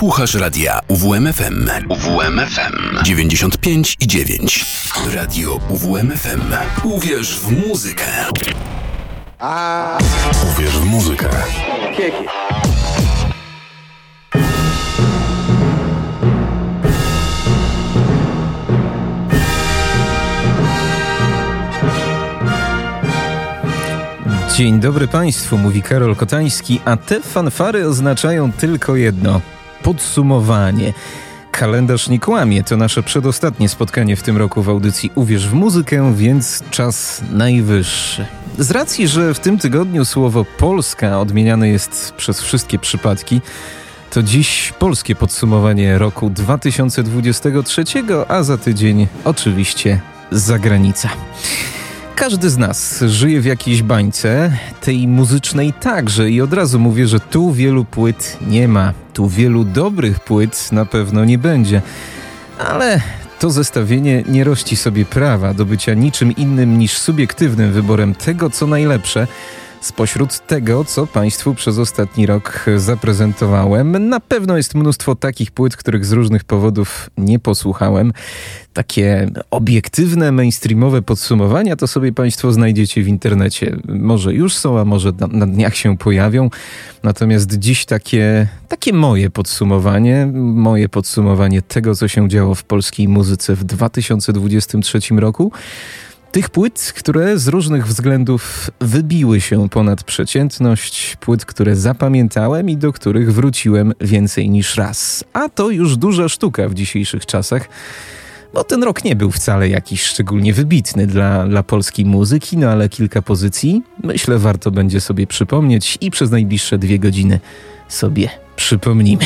Słuchasz radia UWMFM. UWMFM 95 i 9. Radio UWMFM. Uwierz w muzykę. A... Uwierz w muzykę. Kieki. Dzień dobry Państwu, mówi Karol Kotański, a te fanfary oznaczają tylko jedno podsumowanie. Kalendarz nie kłamie, to nasze przedostatnie spotkanie w tym roku w audycji Uwierz w muzykę, więc czas najwyższy. Z racji, że w tym tygodniu słowo Polska odmieniane jest przez wszystkie przypadki, to dziś polskie podsumowanie roku 2023, a za tydzień oczywiście zagranica. Każdy z nas żyje w jakiejś bańce, tej muzycznej także i od razu mówię, że tu wielu płyt nie ma, tu wielu dobrych płyt na pewno nie będzie. Ale to zestawienie nie rości sobie prawa do bycia niczym innym niż subiektywnym wyborem tego, co najlepsze – Spośród tego, co Państwu przez ostatni rok zaprezentowałem, na pewno jest mnóstwo takich płyt, których z różnych powodów nie posłuchałem. Takie obiektywne, mainstreamowe podsumowania to sobie Państwo znajdziecie w internecie. Może już są, a może na dniach się pojawią. Natomiast dziś takie, takie moje podsumowanie, moje podsumowanie tego, co się działo w polskiej muzyce w 2023 roku. Tych płyt, które z różnych względów wybiły się ponad przeciętność, płyt, które zapamiętałem i do których wróciłem więcej niż raz. A to już duża sztuka w dzisiejszych czasach. Bo ten rok nie był wcale jakiś szczególnie wybitny dla, dla polskiej muzyki, no ale kilka pozycji myślę warto będzie sobie przypomnieć i przez najbliższe dwie godziny sobie przypomnimy.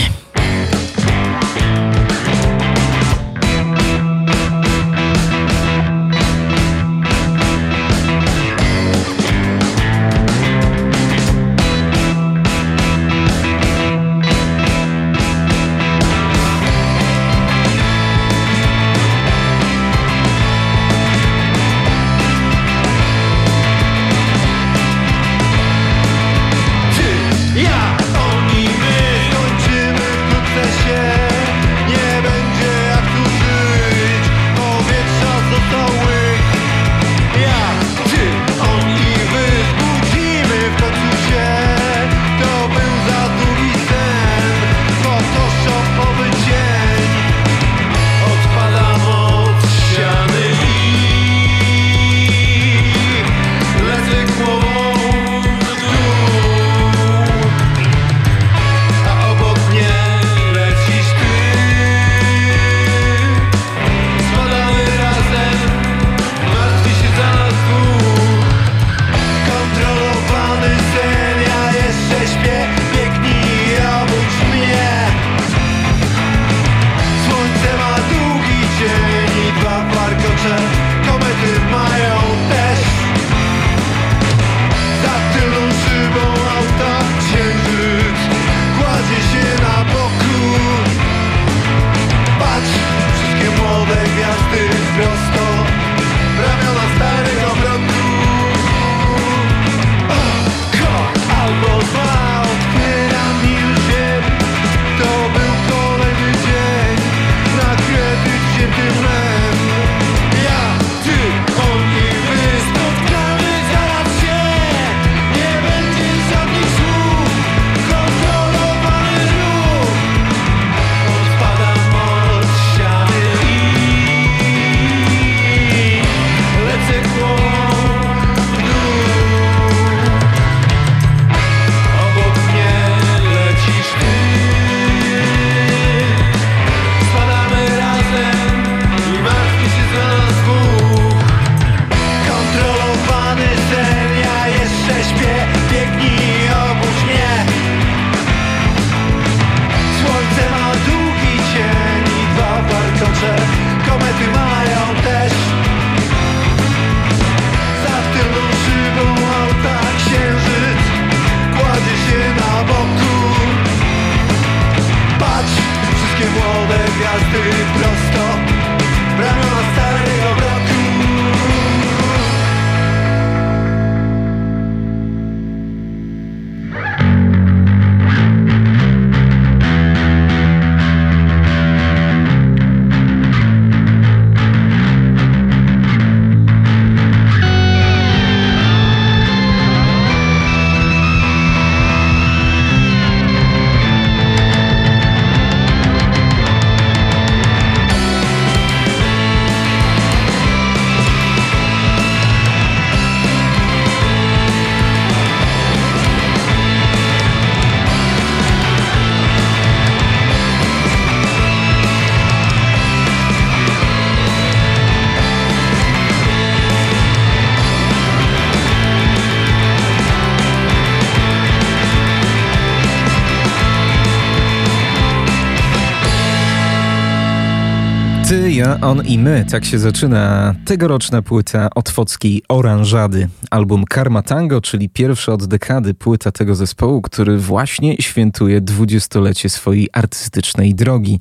On i my. Tak się zaczyna tegoroczna płyta Otwockiej Oranżady. Album Karma Tango, czyli pierwsza od dekady płyta tego zespołu, który właśnie świętuje dwudziestolecie swojej artystycznej drogi.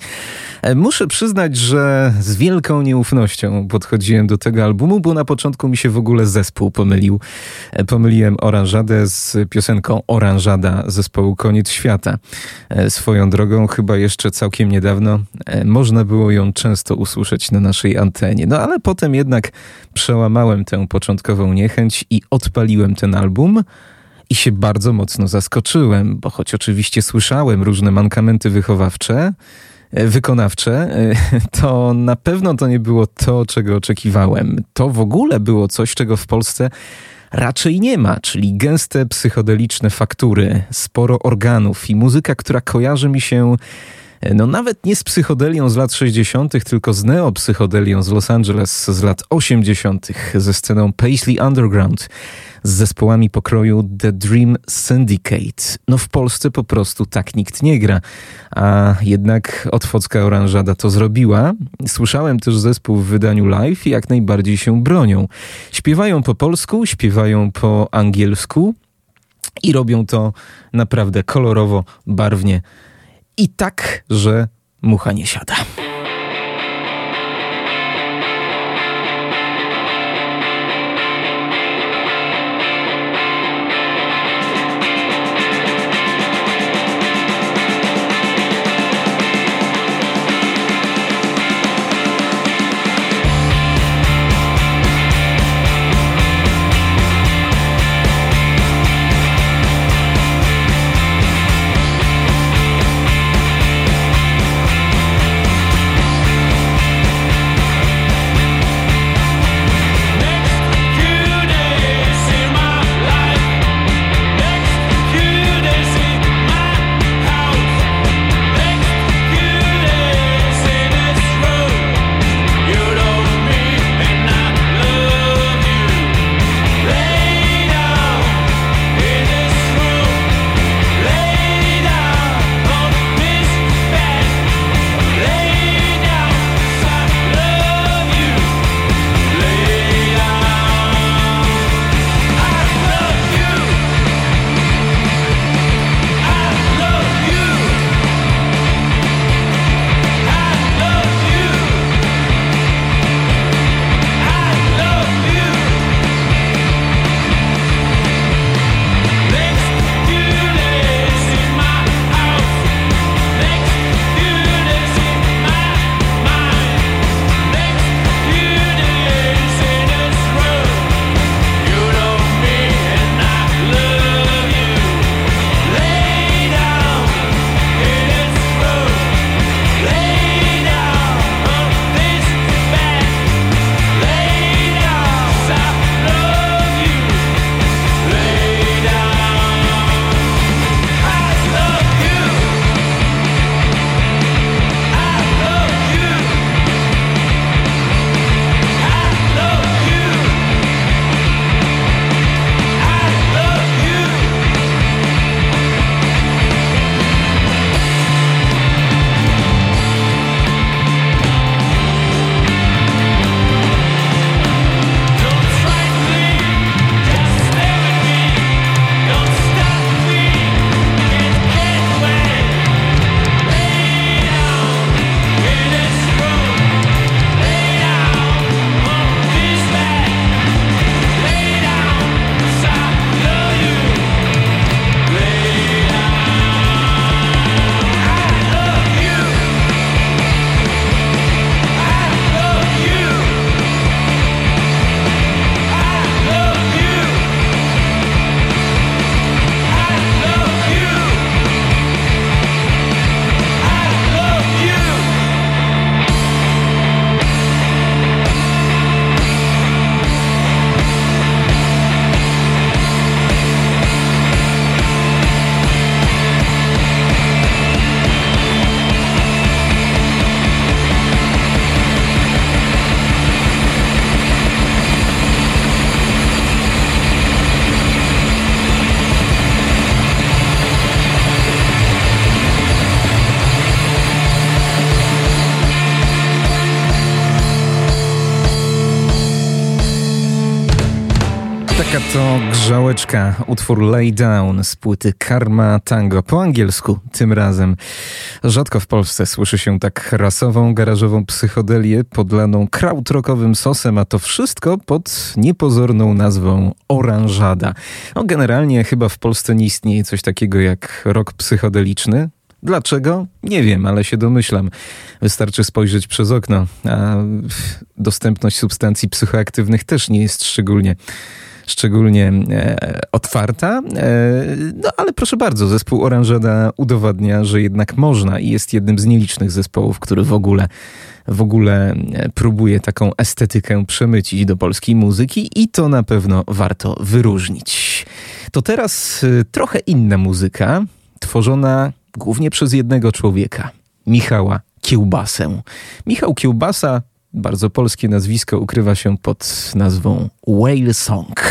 E, muszę przyznać, że z wielką nieufnością podchodziłem do tego albumu, bo na początku mi się w ogóle zespół pomylił. E, pomyliłem Oranżadę z piosenką Oranżada zespołu Koniec Świata. E, swoją drogą, chyba jeszcze całkiem niedawno można było ją często usłyszeć na naszej antenie. No ale potem jednak przełamałem tę początkową niechęć i odpaliłem ten album. I się bardzo mocno zaskoczyłem, bo choć oczywiście słyszałem różne mankamenty wychowawcze, e, wykonawcze, e, to na pewno to nie było to, czego oczekiwałem. To w ogóle było coś, czego w Polsce raczej nie ma, czyli gęste psychodeliczne faktury, sporo organów i muzyka, która kojarzy mi się no nawet nie z psychodelią z lat 60., tylko z neopsychodelią z Los Angeles z lat 80., ze sceną Paisley Underground, z zespołami pokroju The Dream Syndicate. No w Polsce po prostu tak nikt nie gra, a jednak Otwocka Oranżada to zrobiła. Słyszałem też zespół w wydaniu live i jak najbardziej się bronią. Śpiewają po polsku, śpiewają po angielsku i robią to naprawdę kolorowo, barwnie i tak, że mucha nie siada. To grzałeczka, utwór Lay Down z płyty Karma Tango, po angielsku tym razem. Rzadko w Polsce słyszy się tak rasową, garażową psychodelię podlaną krautrockowym sosem, a to wszystko pod niepozorną nazwą oranżada. No generalnie chyba w Polsce nie istnieje coś takiego jak rok psychodeliczny, Dlaczego? Nie wiem, ale się domyślam. Wystarczy spojrzeć przez okno, a dostępność substancji psychoaktywnych też nie jest szczególnie szczególnie e, otwarta. E, no ale proszę bardzo, zespół Oranżada udowadnia, że jednak można i jest jednym z nielicznych zespołów, który w ogóle w ogóle e, próbuje taką estetykę przemycić do polskiej muzyki i to na pewno warto wyróżnić. To teraz trochę inna muzyka, tworzona głównie przez jednego człowieka, Michała Kiełbasę. Michał Kiełbasa bardzo polskie nazwisko ukrywa się pod nazwą Whale Song.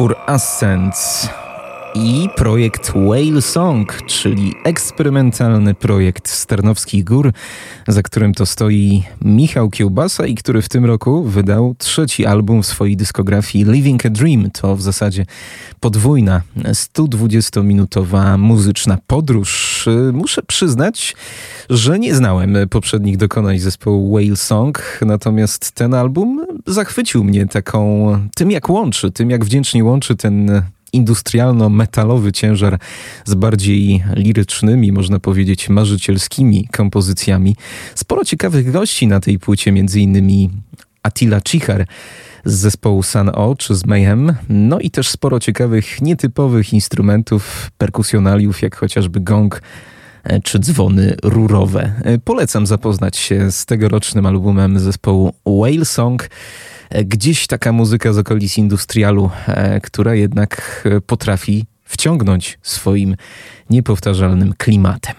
Utwór Ascents i projekt Whale Song, czyli eksperymentalny projekt Starnowskich Gór, za którym to stoi Michał Kiełbasa i który w tym roku wydał trzeci album w swojej dyskografii Living a Dream. To w zasadzie podwójna, 120-minutowa muzyczna podróż. Muszę przyznać, że nie znałem poprzednich dokonań zespołu Whale Song, natomiast ten album zachwycił mnie taką, tym jak łączy, tym jak wdzięcznie łączy ten industrialno-metalowy ciężar z bardziej lirycznymi, można powiedzieć marzycielskimi kompozycjami. Sporo ciekawych gości na tej płycie, między innymi Attila Cichar z zespołu Sun O czy z Mayhem, no i też sporo ciekawych, nietypowych instrumentów, perkusjonaliów, jak chociażby gong czy dzwony rurowe. E, polecam zapoznać się z tegorocznym albumem zespołu Whale Song. Gdzieś taka muzyka z okolic industrialu, e, która jednak e, potrafi wciągnąć swoim niepowtarzalnym klimatem.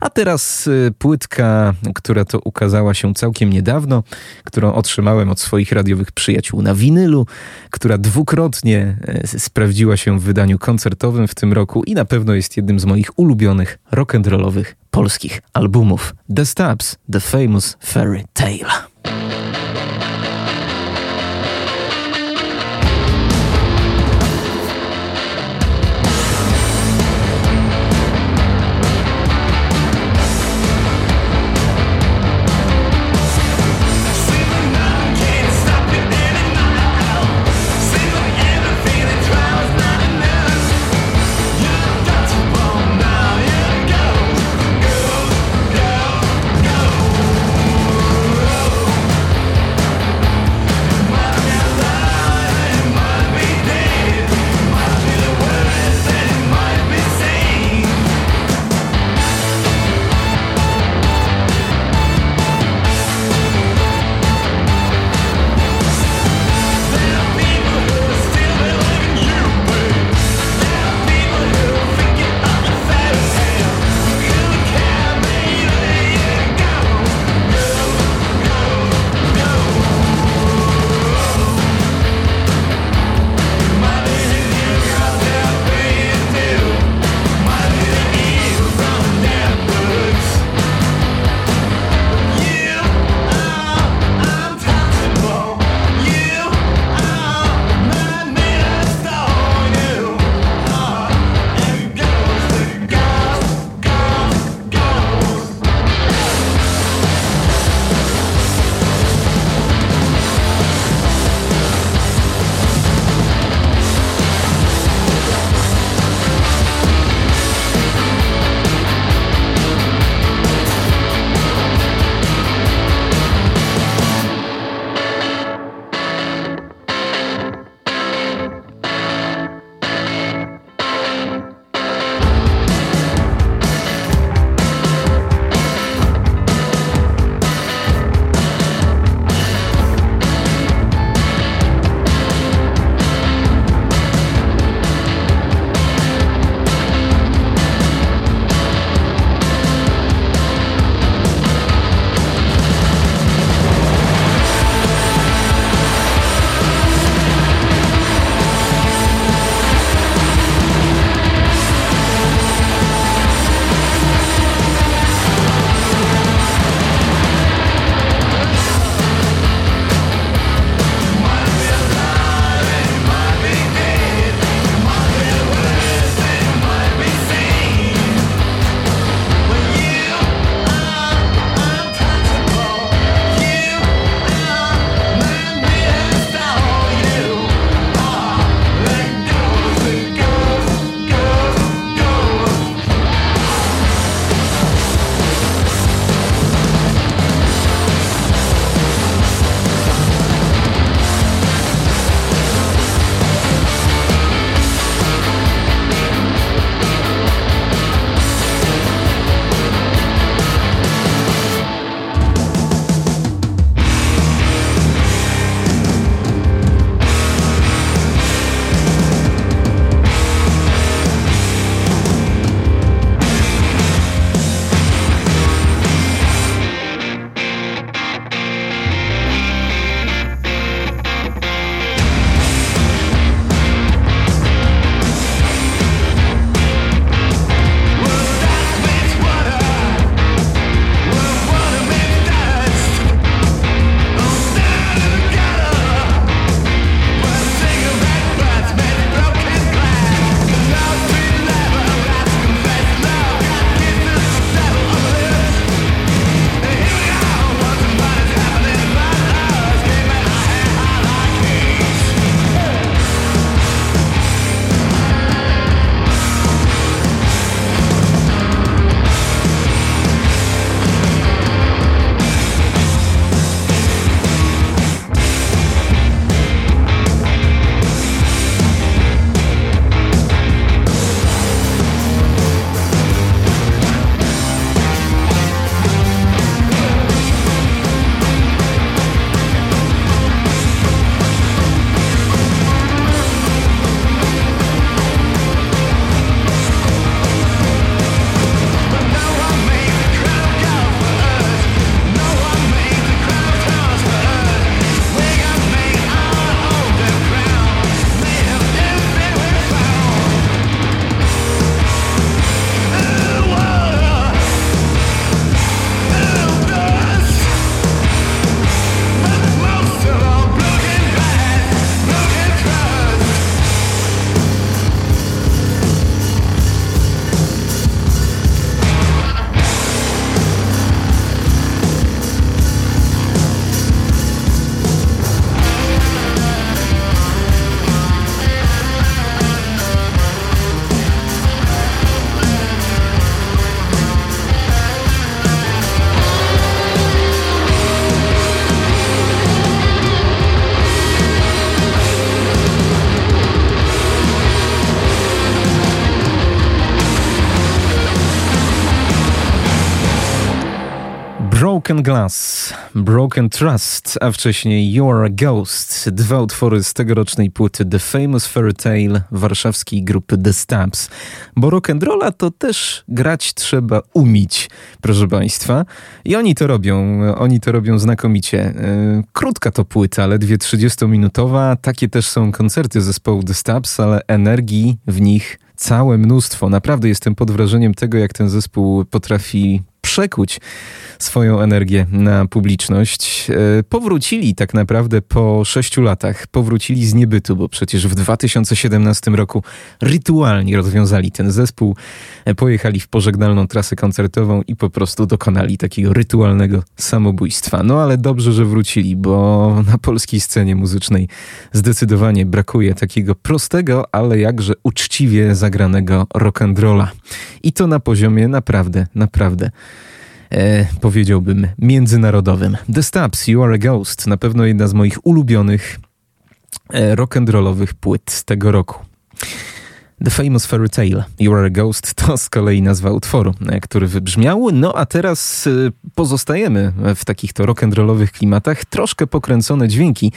A teraz e, płytka, która to ukazała się całkiem niedawno, którą otrzymałem od swoich radiowych przyjaciół na winylu, która dwukrotnie sprawdziła się w wydaniu koncertowym w tym roku i na pewno jest jednym z moich ulubionych rock'n'rollowych polskich albumów. The Stabs, The Famous Fairy Tale. Broken Glass, Broken Trust, a wcześniej You're a Ghost. Dwa utwory z tegorocznej płyty The Famous Fairy Tale warszawskiej grupy The Stabs. Bo rock'n'rolla to też grać trzeba umieć, proszę Państwa. I oni to robią, oni to robią znakomicie. E, krótka to płyta, ledwie 30-minutowa. Takie też są koncerty zespołu The Stabs, ale energii w nich całe mnóstwo. Naprawdę jestem pod wrażeniem tego, jak ten zespół potrafi przekuć swoją energię na publiczność. E, powrócili tak naprawdę po sześciu latach. Powrócili z niebytu, bo przecież w 2017 roku rytualnie rozwiązali ten zespół. E, pojechali w pożegnalną trasę koncertową i po prostu dokonali takiego rytualnego samobójstwa. No ale dobrze, że wrócili, bo na polskiej scenie muzycznej zdecydowanie brakuje takiego prostego, ale jakże uczciwie zagranego rock'n'rolla. I to na poziomie naprawdę, naprawdę e, powiedziałbym, międzynarodowym. The Stabs, You Are a Ghost, na pewno jedna z moich ulubionych e, rock'n'rollowych płyt tego roku. The Famous Fairy Tale, You Are a Ghost to z kolei nazwa utworu, e, który wybrzmiał. No a teraz e, pozostajemy w takich to rock'n'rollowych klimatach. Troszkę pokręcone dźwięki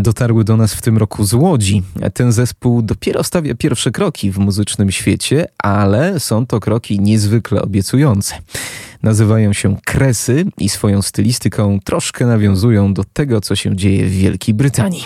dotarły do nas w tym roku z Łodzi. Ten zespół dopiero stawia pierwsze kroki w muzycznym świecie, ale są to kroki niezwykle obiecujące. Nazywają się Kresy i swoją stylistyką troszkę nawiązują do tego, co się dzieje w Wielkiej Brytanii.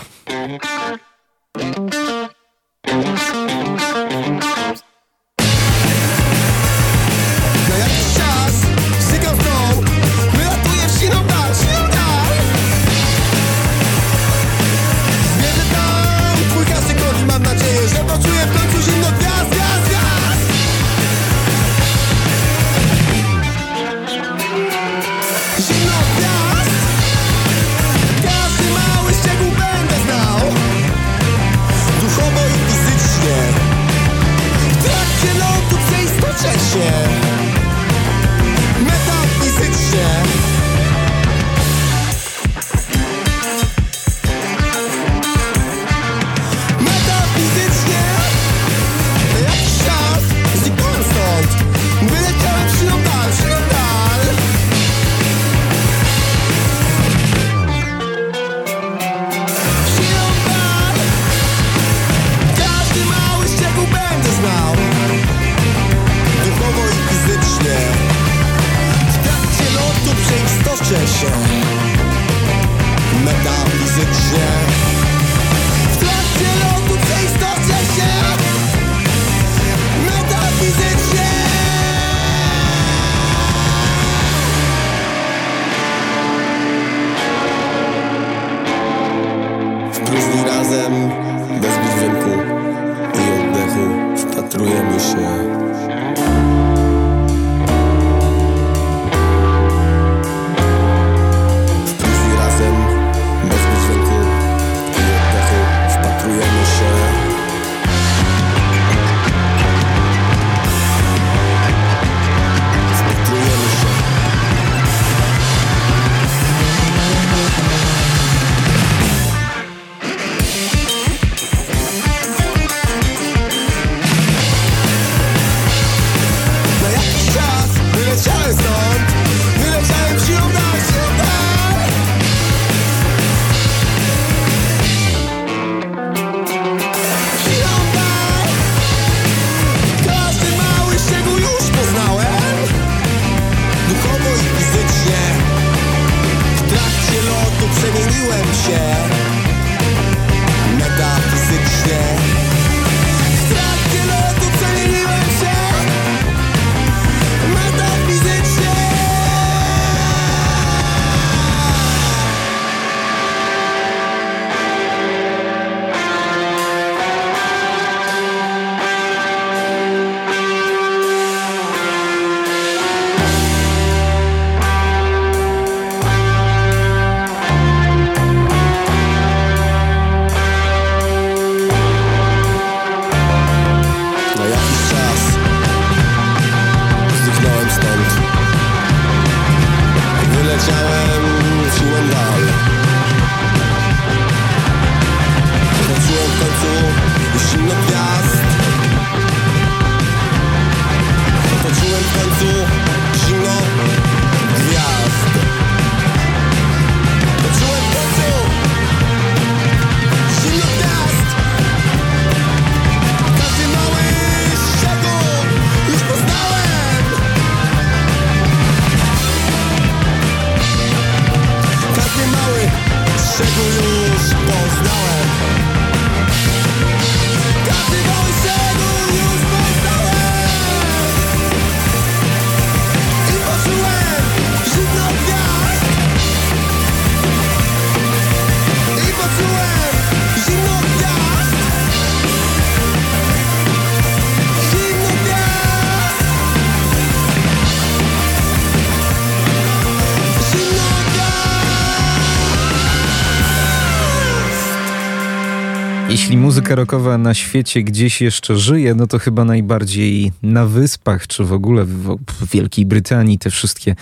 Muzyka rockowa na świecie gdzieś jeszcze żyje, no to chyba najbardziej na wyspach, czy w ogóle w, Wielkiej Brytanii te wszystkie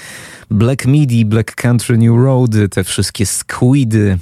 Black Midi, Black Country New Road, te wszystkie Squidy,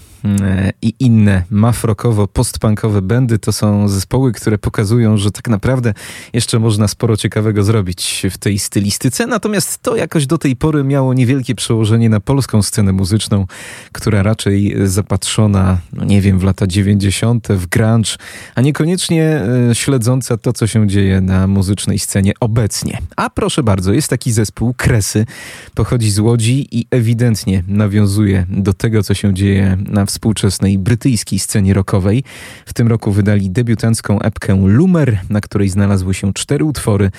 i inne mafrokowo-postpunkowe bendy to są zespoły, które pokazują, że tak naprawdę jeszcze można sporo ciekawego zrobić w tej stylistyce. Natomiast to jakoś do tej pory miało niewielkie przełożenie na polską scenę muzyczną, która raczej zapatrzona, no nie wiem, w lata 90., w grunge, a niekoniecznie e, śledząca to, co się dzieje na muzycznej scenie obecnie. A proszę bardzo, jest taki zespół Kresy, pochodzi z Łodzi i ewidentnie nawiązuje do tego, co się dzieje na współczesnej brytyjskiej scenie rockowej. W tym roku wydali debiutancką epkę Lumer, na której znalazły się cztery utwory.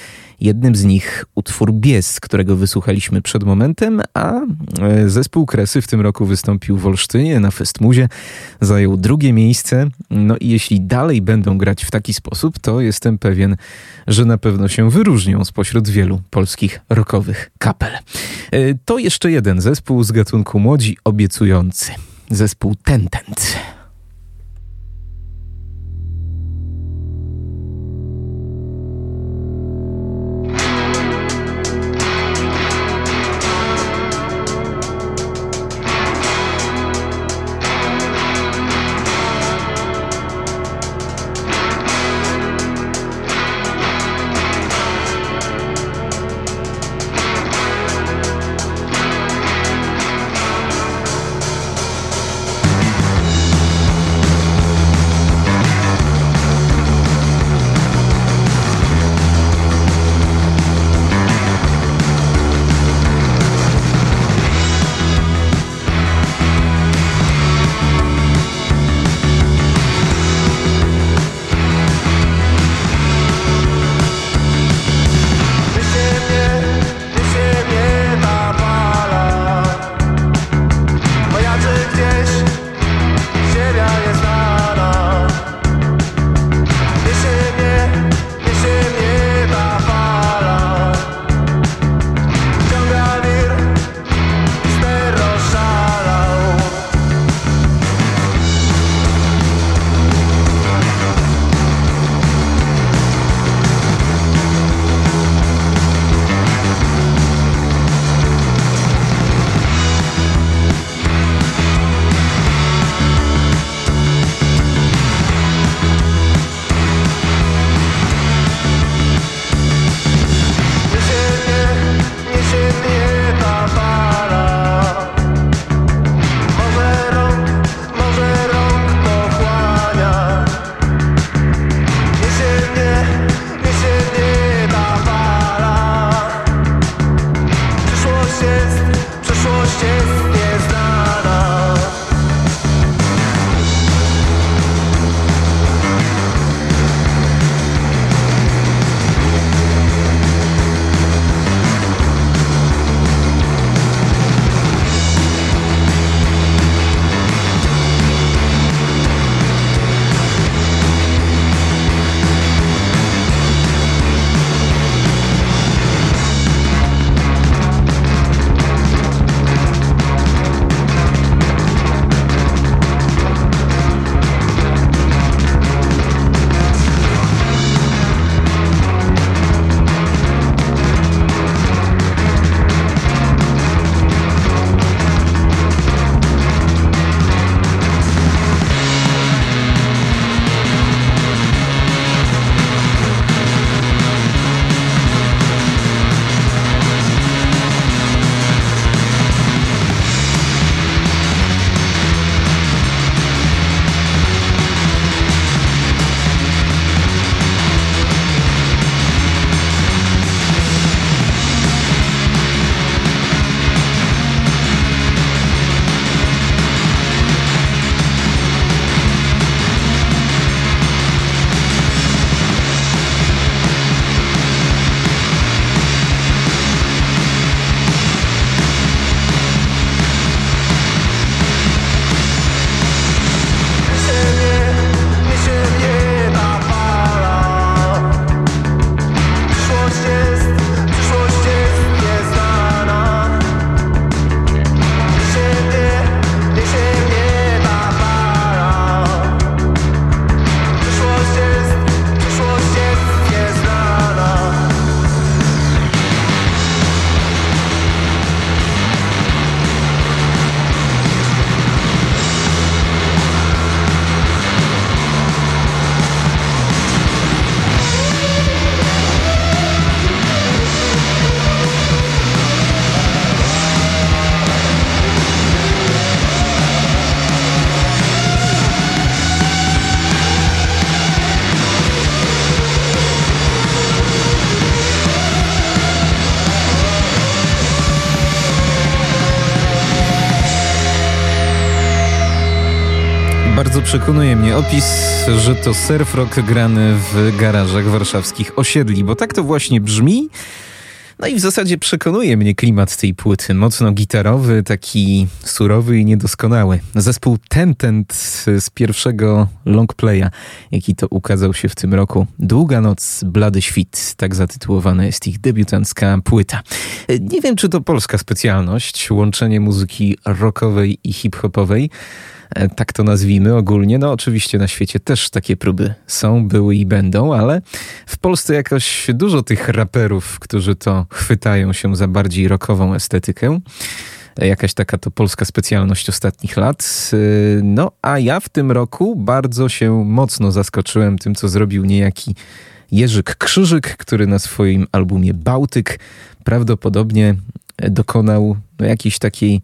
Jednym z nich utwór Bies, którego wysłuchaliśmy przed momentem, a e, zespół Kresy w tym roku wystąpił w Olsztynie na Festmuzie, zajął drugie miejsce. No i jeśli dalej będą grać w taki sposób, to jestem pewien, że na pewno się wyróżnią spośród wielu polskich rockowych kapel. E, to jeszcze jeden zespół z gatunku młodzi obiecujący zespół Tentent. Przekonuje mnie opis, że to surf rock grany w garażach warszawskich osiedli, bo tak to właśnie brzmi. No i w zasadzie przekonuje mnie klimat tej płyty. Mocno gitarowy, taki surowy i niedoskonały. Zespół Tentent z pierwszego longplaya, jaki to ukazał się w tym roku. Długa noc, blady świt. Tak zatytułowana jest ich debiutancka płyta. Nie wiem, czy to polska specjalność, łączenie muzyki rockowej i hip-hopowej. E, tak to nazwijmy ogólnie. No oczywiście na świecie też takie próby są, były i będą, ale w Polsce jakoś dużo tych raperów, którzy to chwytają się za bardziej rockową estetykę e, jakaś taka to polska specjalność ostatnich lat. E, no a ja w tym roku bardzo się mocno zaskoczyłem tym, co zrobił niejaki Jerzyk Krzyżyk, który na swoim albumie Bałtyk prawdopodobnie dokonał jakiejś takiej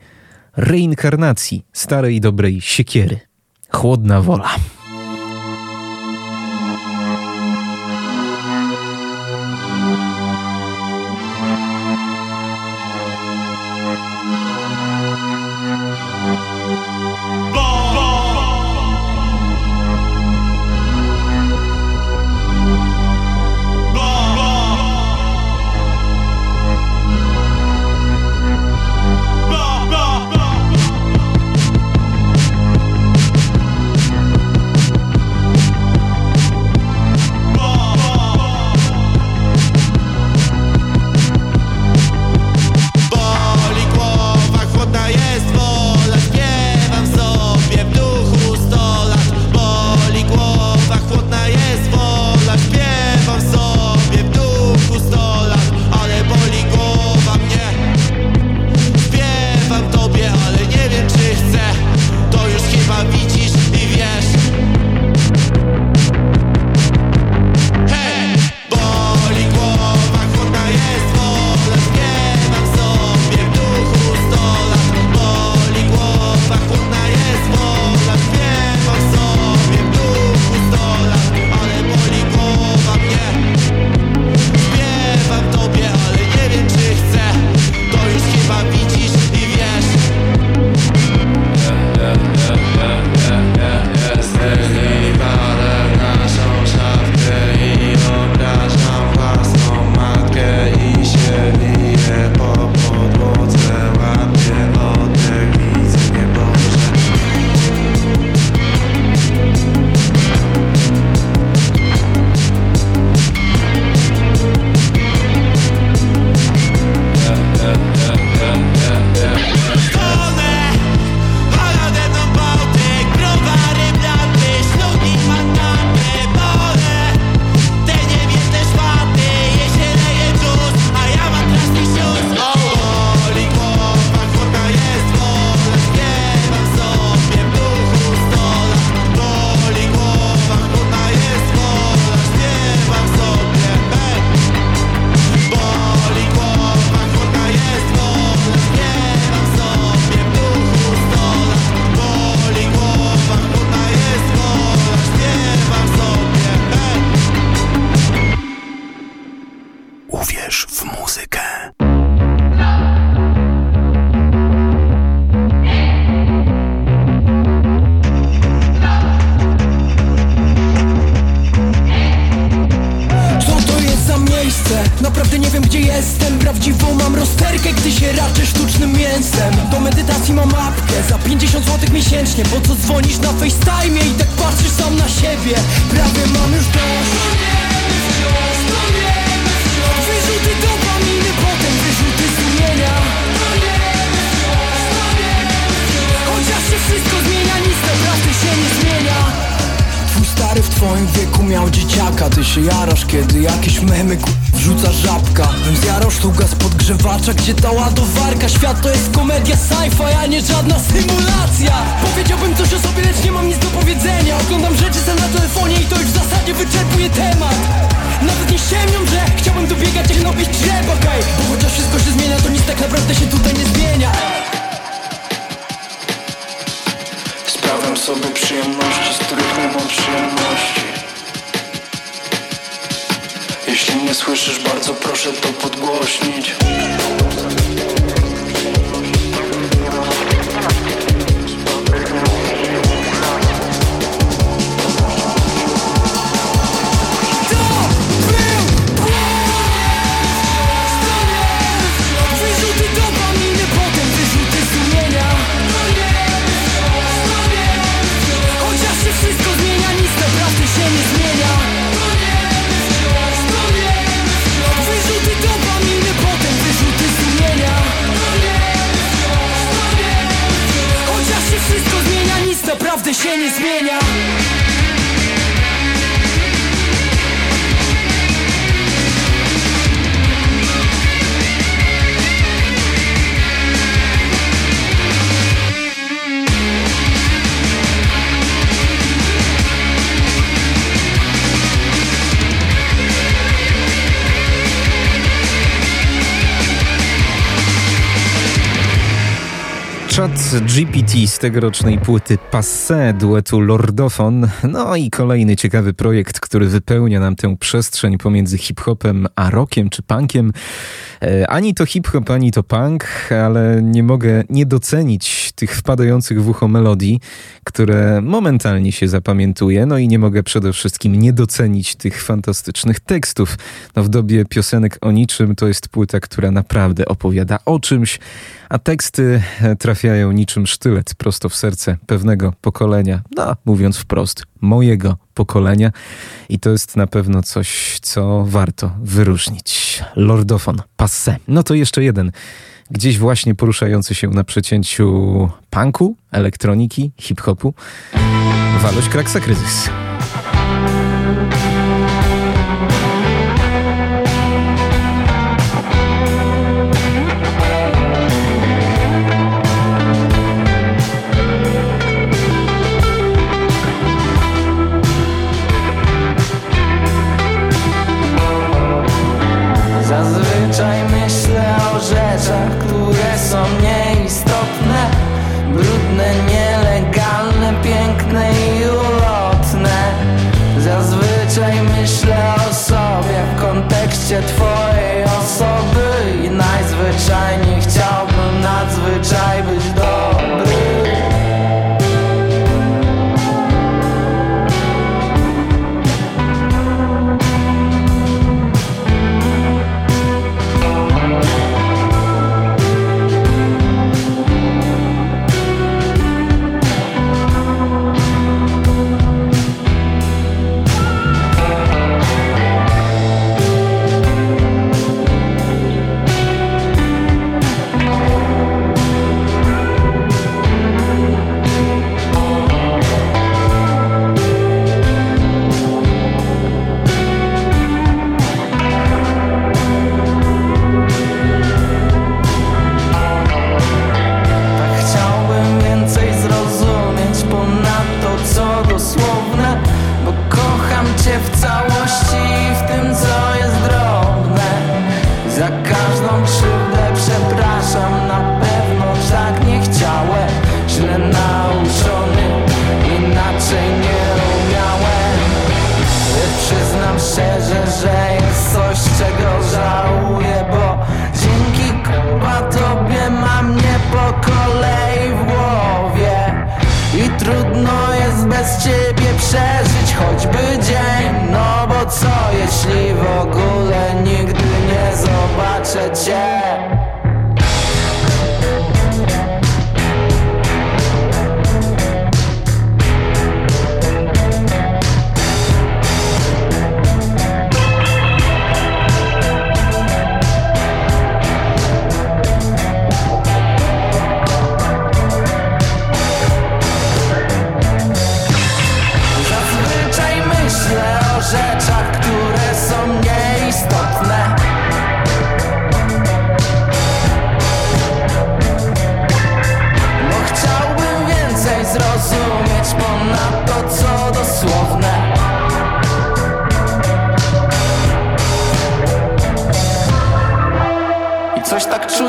reinkarnacji starej dobrej siekiery. Chłodna wola. Tegorocznej płyty Passé duetu Lordofon. No i kolejny ciekawy projekt, który wypełnia nam tę przestrzeń pomiędzy hip-hopem a rockiem czy punkiem. E, ani to hip-hop, ani to punk, ale nie mogę nie docenić tych wpadających w ucho melodii, które momentalnie się zapamiętuje. No i nie mogę przede wszystkim nie docenić tych fantastycznych tekstów. No w dobie piosenek o niczym to jest płyta, która naprawdę opowiada o czymś, a teksty e, trafiają niczym sztylet prosto w serce pewnego pokolenia, no mówiąc wprost, mojego pokolenia. I to jest na pewno coś, co warto wyróżnić. Lordofon, passe. No to jeszcze jeden, gdzieś właśnie poruszający się na przecięciu punku, elektroniki, hip-hopu. Waloś Kraksa Kryzys.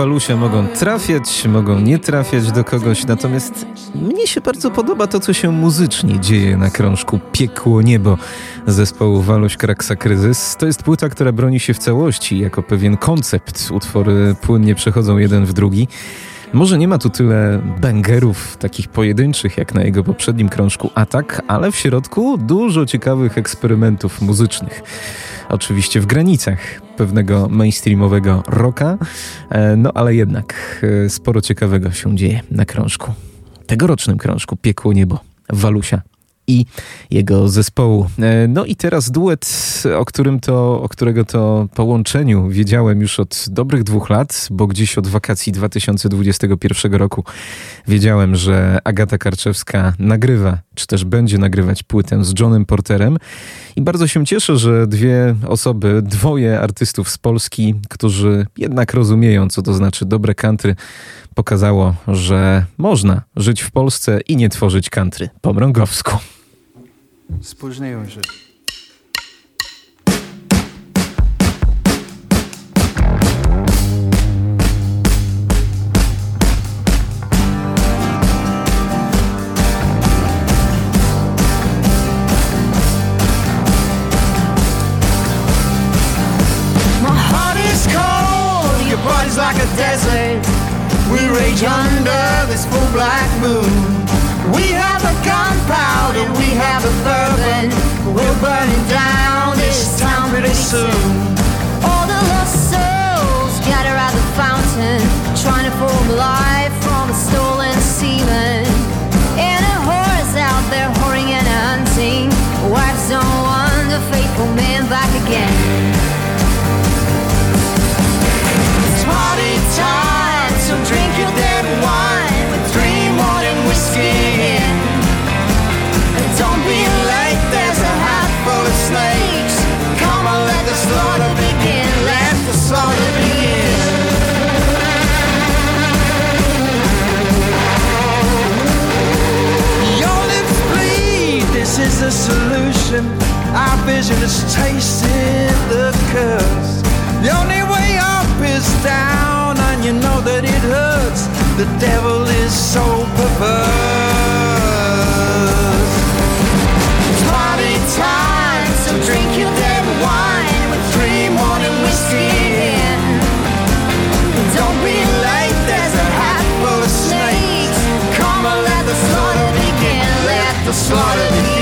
Walusia mogą trafiać, mogą nie trafiać do kogoś, natomiast mnie się bardzo podoba to, co się muzycznie dzieje na krążku Piekło Niebo zespołu Waluś Kraksa Kryzys. To jest płyta, która broni się w całości jako pewien koncept. Utwory płynnie przechodzą jeden w drugi. Może nie ma tu tyle bangerów takich pojedynczych jak na jego poprzednim krążku Atak, ale w środku dużo ciekawych eksperymentów muzycznych. Oczywiście w granicach pewnego mainstreamowego rocka, e, no ale jednak e, sporo ciekawego się dzieje na krążku. Tegorocznym krążku Piekło Niebo Walusia i jego zespołu. E, no i teraz duet, o, którym to, o którego to połączeniu wiedziałem już od dobrych dwóch lat, bo gdzieś od wakacji 2021 roku wiedziałem, że Agata Karczewska nagrywa, czy też będzie nagrywać płytę z Johnem Porterem i bardzo się cieszę, że dwie osoby, dwoje artystów z Polski, którzy jednak rozumieją, co to znaczy dobre country, pokazało, że można żyć w Polsce i nie tworzyć country po mrągowsku. Spóźniłem się. like a desert. We rage under this full black moon. We have a gunpowder, we have a bourbon. We're burning down this town pretty soon. All the lost souls gather at the fountain, trying to form life from a stolen semen. And a whores out there whoring and hunting. Wives don't want the faithful man back solution. Our vision is tasting the curse. The only way up is down, and you know that it hurts. The devil is so perverse Party time, so drink your dead wine with three morning whiskey in. Don't be late, there's a hat full of snakes. Come on, let the slaughter begin, let the slaughter begin.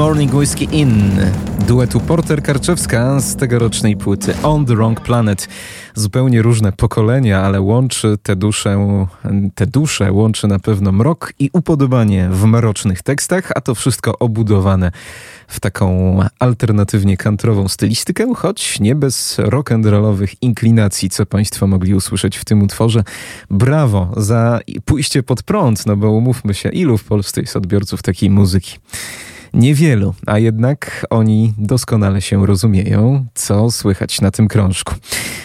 Morning Whiskey Inn duetu Porter Karczewska z tegorocznej płyty On the Wrong Planet. Zupełnie różne pokolenia, ale łączy te dusze, te dusze łączy na pewno mrok i upodobanie w mrocznych tekstach, a to wszystko obudowane w taką alternatywnie kantrową stylistykę, choć nie bez rock'n'rollowych inklinacji, co Państwo mogli usłyszeć w tym utworze. Brawo za pójście pod prąd, no bo umówmy się, ilu w Polsce jest odbiorców takiej muzyki. Niewielu, a jednak oni doskonale się rozumieją, co słychać na tym krążku.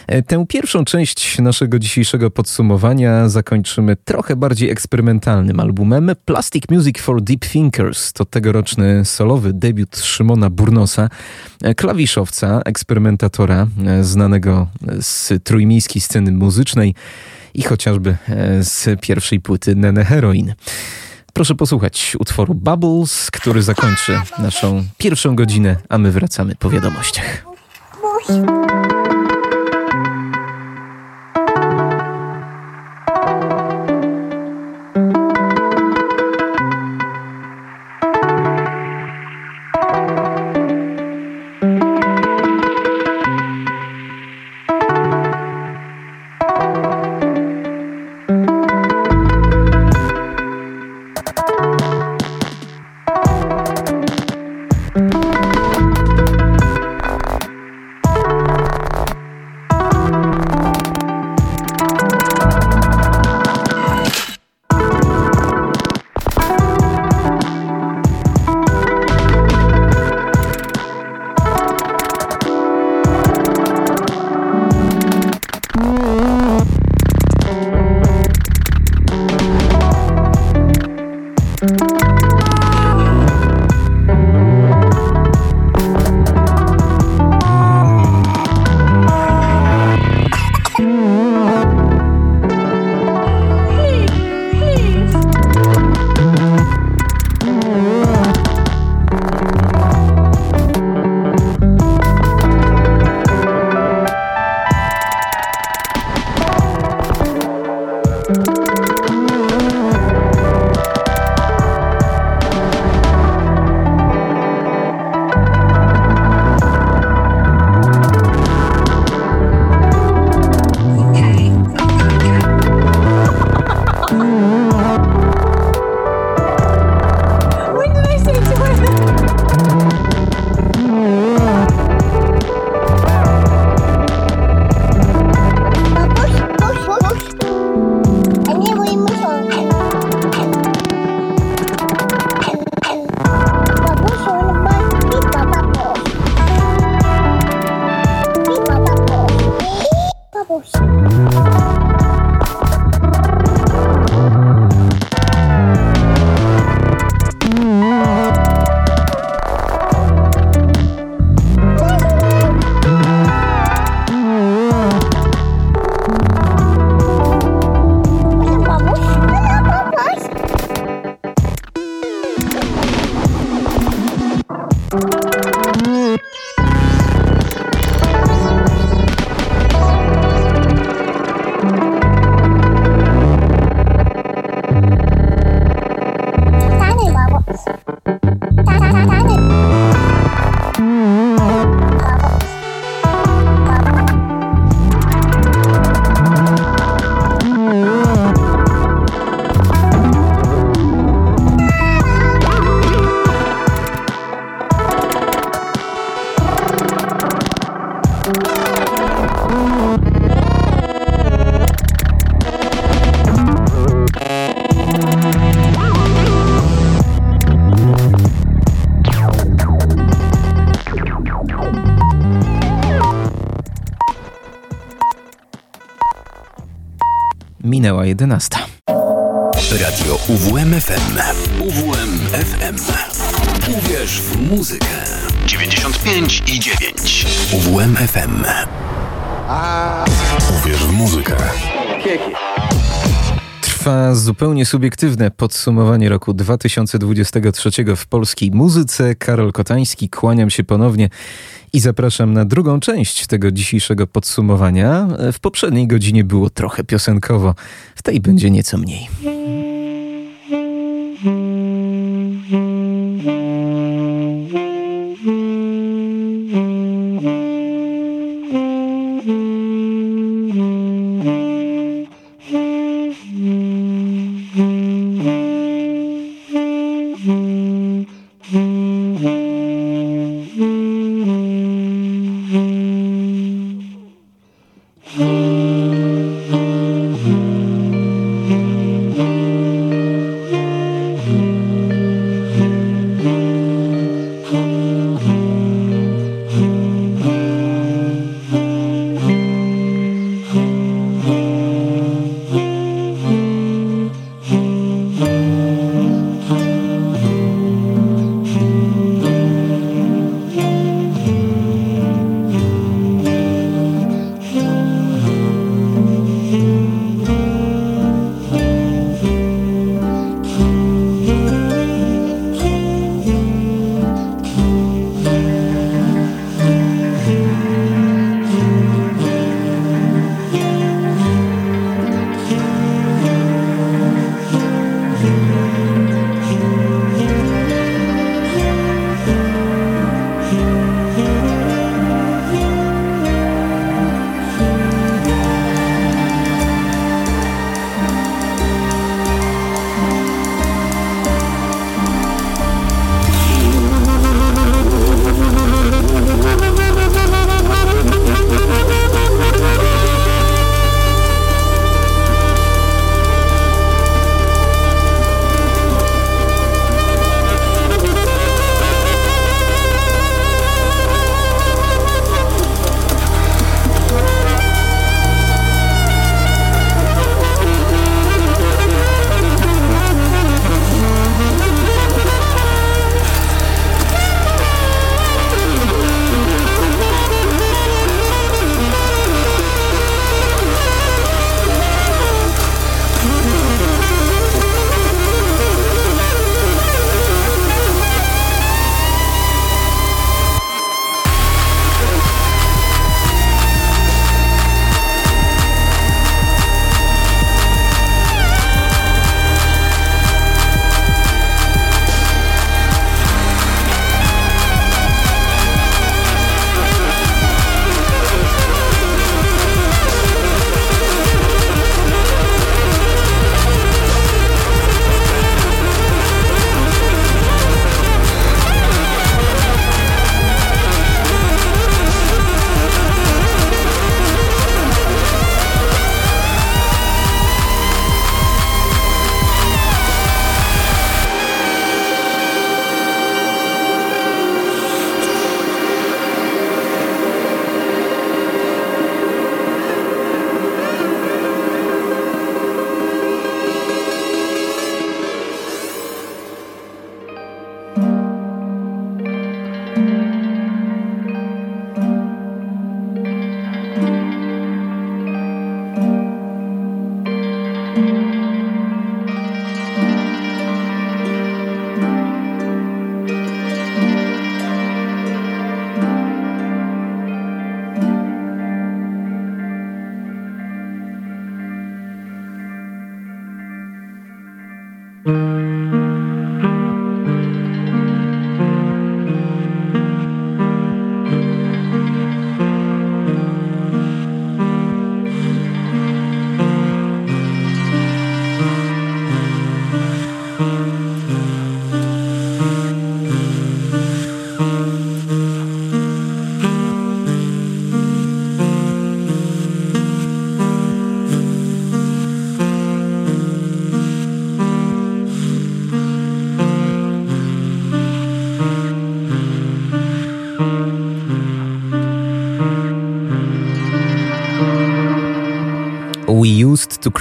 E, tę pierwszą część naszego dzisiejszego podsumowania zakończymy trochę bardziej eksperymentalnym albumem Plastic Music for Deep Thinkers. To tegoroczny solowy debiut Szymona Burnosa, e, klawiszowca, eksperymentatora e, znanego z trójmiejskiej sceny muzycznej i chociażby z pierwszej płyty Nene Heroin. Proszę posłuchać utworu Bubbles, który zakończy naszą pierwszą godzinę, a my wracamy po wiadomościach. Minęła 11. Radio UWMFM. UWMFM. Uwierz w muzykę. 95 i 9. UWMFM. Uwierz w muzykę. Trwa zupełnie subiektywne podsumowanie roku 2023 w polskiej muzyce. Karol Kotański, kłaniam się ponownie i zapraszam na drugą część tego dzisiejszego podsumowania. W poprzedniej godzinie było trochę piosenkowo, w tej będzie nieco mniej.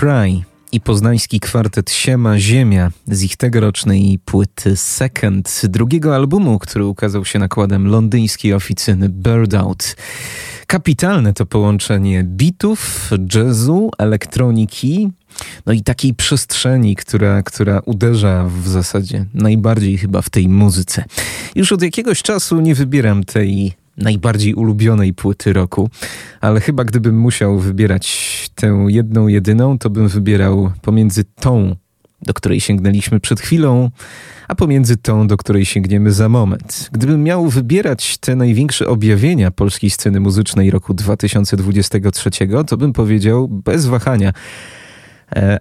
Cry i poznański kwartet Siema Ziemia z ich tegorocznej płyty Second, drugiego albumu, który ukazał się nakładem londyńskiej oficyny Bird Out. Kapitalne to połączenie bitów, jazzu, elektroniki, no i takiej przestrzeni, która, która uderza w zasadzie najbardziej chyba w tej muzyce. Już od jakiegoś czasu nie wybieram tej najbardziej ulubionej płyty roku, ale chyba gdybym musiał wybierać tę jedną, jedyną, to bym wybierał pomiędzy tą, do której sięgnęliśmy przed chwilą, a pomiędzy tą, do której sięgniemy za moment. Gdybym miał wybierać te największe objawienia polskiej sceny muzycznej roku 2023, to bym powiedział bez wahania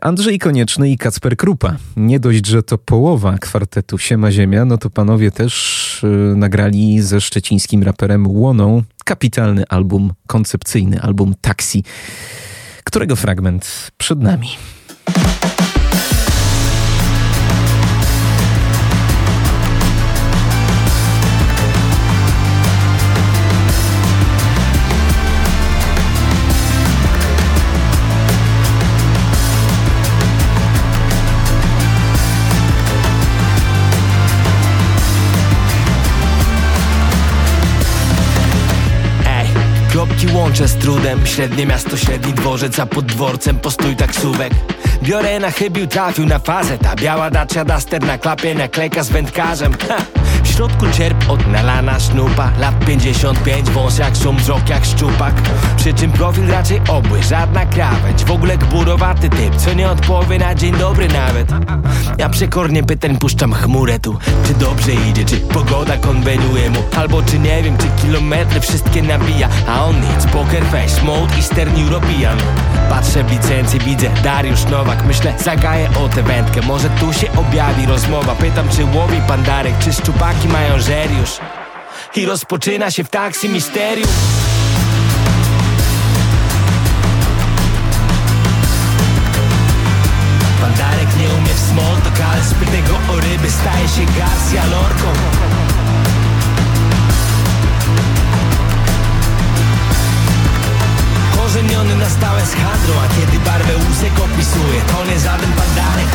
Andrzej Konieczny i Kacper Krupa. Nie dość, że to połowa kwartetu Siema Ziemia, no to panowie też yy, nagrali ze szczecińskim raperem Łoną kapitalny album koncepcyjny, album Taxi, którego fragment przed nami. Łączę z trudem. Średnie miasto, średni dworzec, a pod dworcem postój taksówek. Biorę na chybił, trafił na fazę. Ta biała Dacia Duster na klapie naklejka z wędkarzem. Ha. W środku cierp od nalana sznupa. Lat 55, wąs jak szum, wzrok jak szczupak. Przy czym profil raczej obły, żadna krawędź. W ogóle gburowaty typ, co nie odpowie na dzień dobry nawet. Ja przekornie pytań puszczam chmurę tu. Czy dobrze idzie, czy pogoda konweniuje mu? Albo czy nie wiem, czy kilometry wszystkie nabija A on nic, poker face, mode Eastern European Patrzę w licencję, widzę Dariusz Nowak. Myślę, zagaję o tę wędkę. Może tu się objawi rozmowa. Pytam, czy łowi pandarek, czy szczupaki mają żeriusz? I rozpoczyna się w taksi misterium. Pandarek nie umie w small talk, ale spytego o ryby. Staje się Garcia Lorką łusek opisuje To nie żaden pandarek,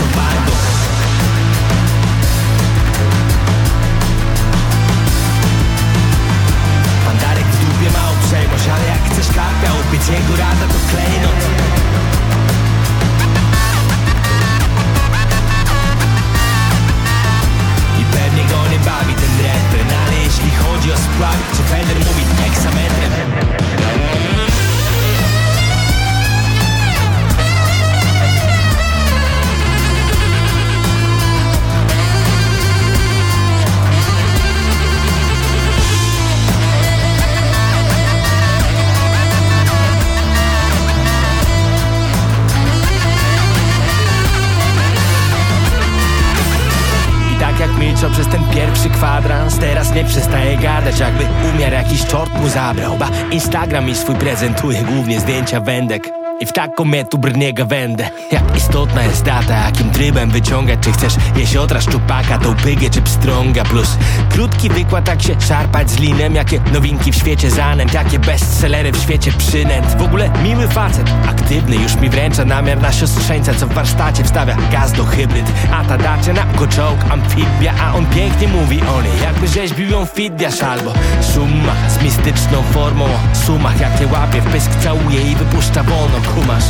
jakby umiar jakiś czort mu zabrał. Ba Instagram mi swój prezentuje głównie zdjęcia wędek i w taką metu brniega wędę Jak istotna jest data, jakim trybem wyciągać Czy chcesz jesiotra, szczupaka, tą pygę czy pstrąga? Plus krótki wykład, tak się szarpać z linem. Jakie nowinki w świecie zanęt, jakie bestsellery w świecie przynęt. W ogóle miły facet, aktywny Już mi wręcza namiar na siostrzeńca Co w warsztacie wstawia gaz do hybryd A ta dacia na koczołg, amfibia A on pięknie mówi o niej. Jakby rzeźbił ją fiddiasz albo Summa z mistyczną formą O sumach. Jakie łapie, w pysk całuje i wypuszcza wolno Kumasz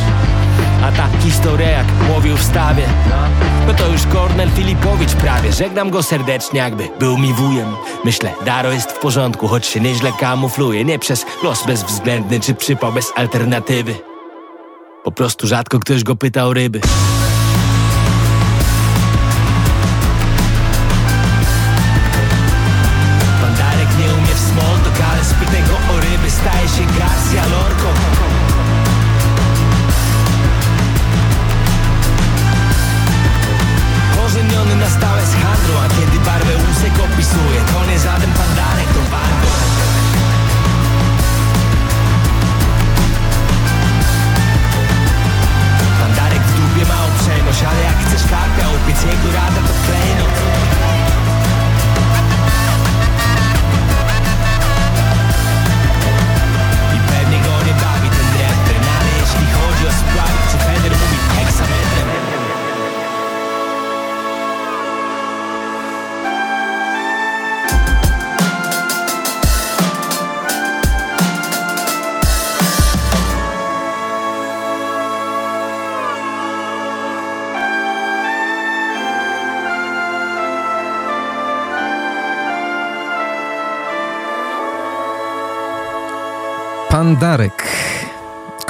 a ta historia jak łowił w stawie. No to już Kornel Filipowicz prawie. Żegnam go serdecznie jakby był mi wujem. Myślę, Daro jest w porządku Choć się nieźle kamufluje. Nie przez los bezwzględny czy przypał bez alternatywy. Po prostu rzadko ktoś go pyta o ryby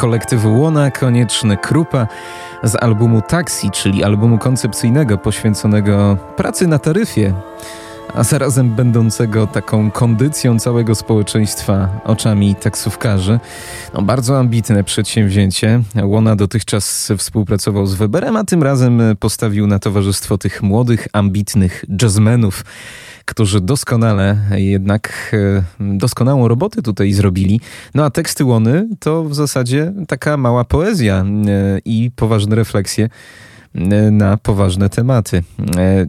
Kolektywu Łona, Konieczny Krupa z albumu Taxi, czyli albumu koncepcyjnego poświęconego pracy na taryfie, a zarazem będącego taką kondycją całego społeczeństwa oczami taksówkarzy. No, bardzo ambitne przedsięwzięcie. Łona dotychczas współpracował z Weberem, a tym razem postawił na towarzystwo tych młodych, ambitnych jazzmenów którzy doskonale jednak e, doskonałą robotę tutaj zrobili. No a teksty Łony to w zasadzie taka mała poezja e, i poważne refleksje na poważne tematy.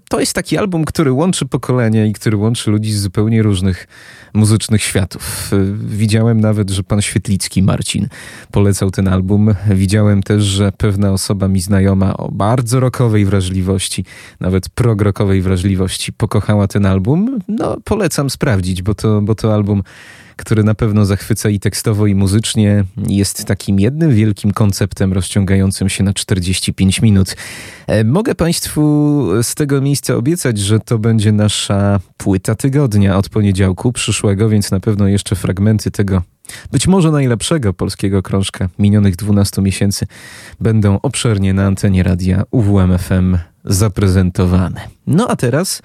To jest taki album, który łączy pokolenia i który łączy ludzi z zupełnie różnych muzycznych światów. Widziałem nawet, że pan Świetlicki Marcin polecał ten album. Widziałem też, że pewna osoba mi znajoma o bardzo rokowej wrażliwości, nawet progrokowej wrażliwości, pokochała ten album. No, polecam sprawdzić, bo to, bo to album który na pewno zachwyca i tekstowo, i muzycznie. Jest takim jednym wielkim konceptem rozciągającym się na 45 minut. E, mogę Państwu z tego miejsca obiecać, że to będzie nasza płyta tygodnia od poniedziałku przyszłego, więc na pewno jeszcze fragmenty tego być może najlepszego polskiego krążka minionych 12 miesięcy będą obszernie na antenie radia UWMFM zaprezentowane. No a teraz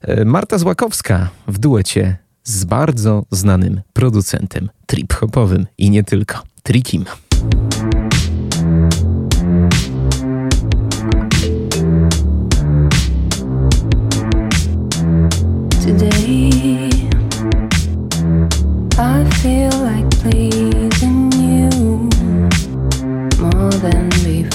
e, Marta Złakowska w duecie z bardzo znanym producentem trip-hopowym i nie tylko, Trikim. Feel like pleasing you more than before.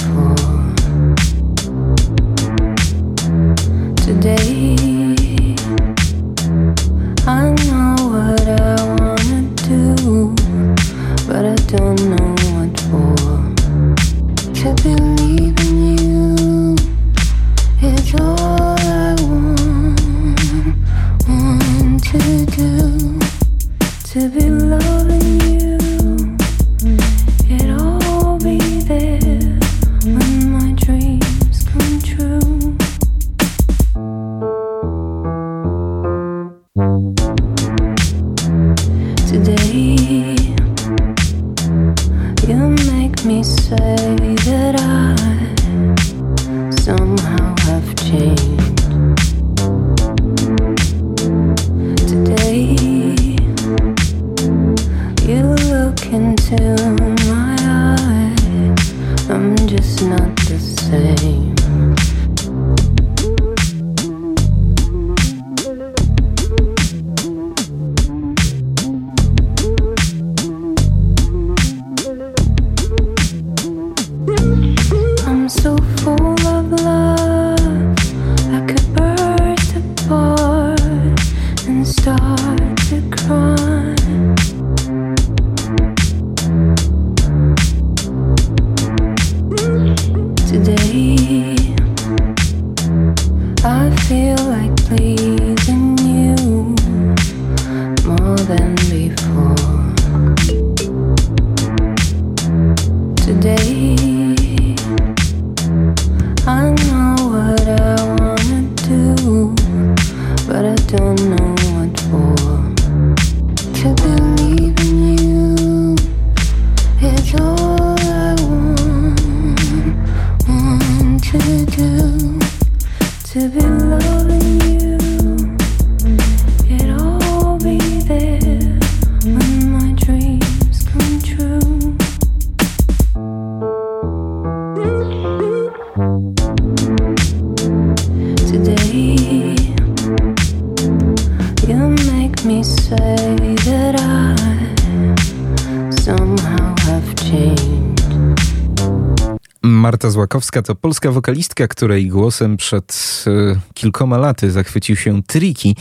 Marta Złakowska to polska wokalistka, której głosem przed e, kilkoma laty zachwycił się Triki,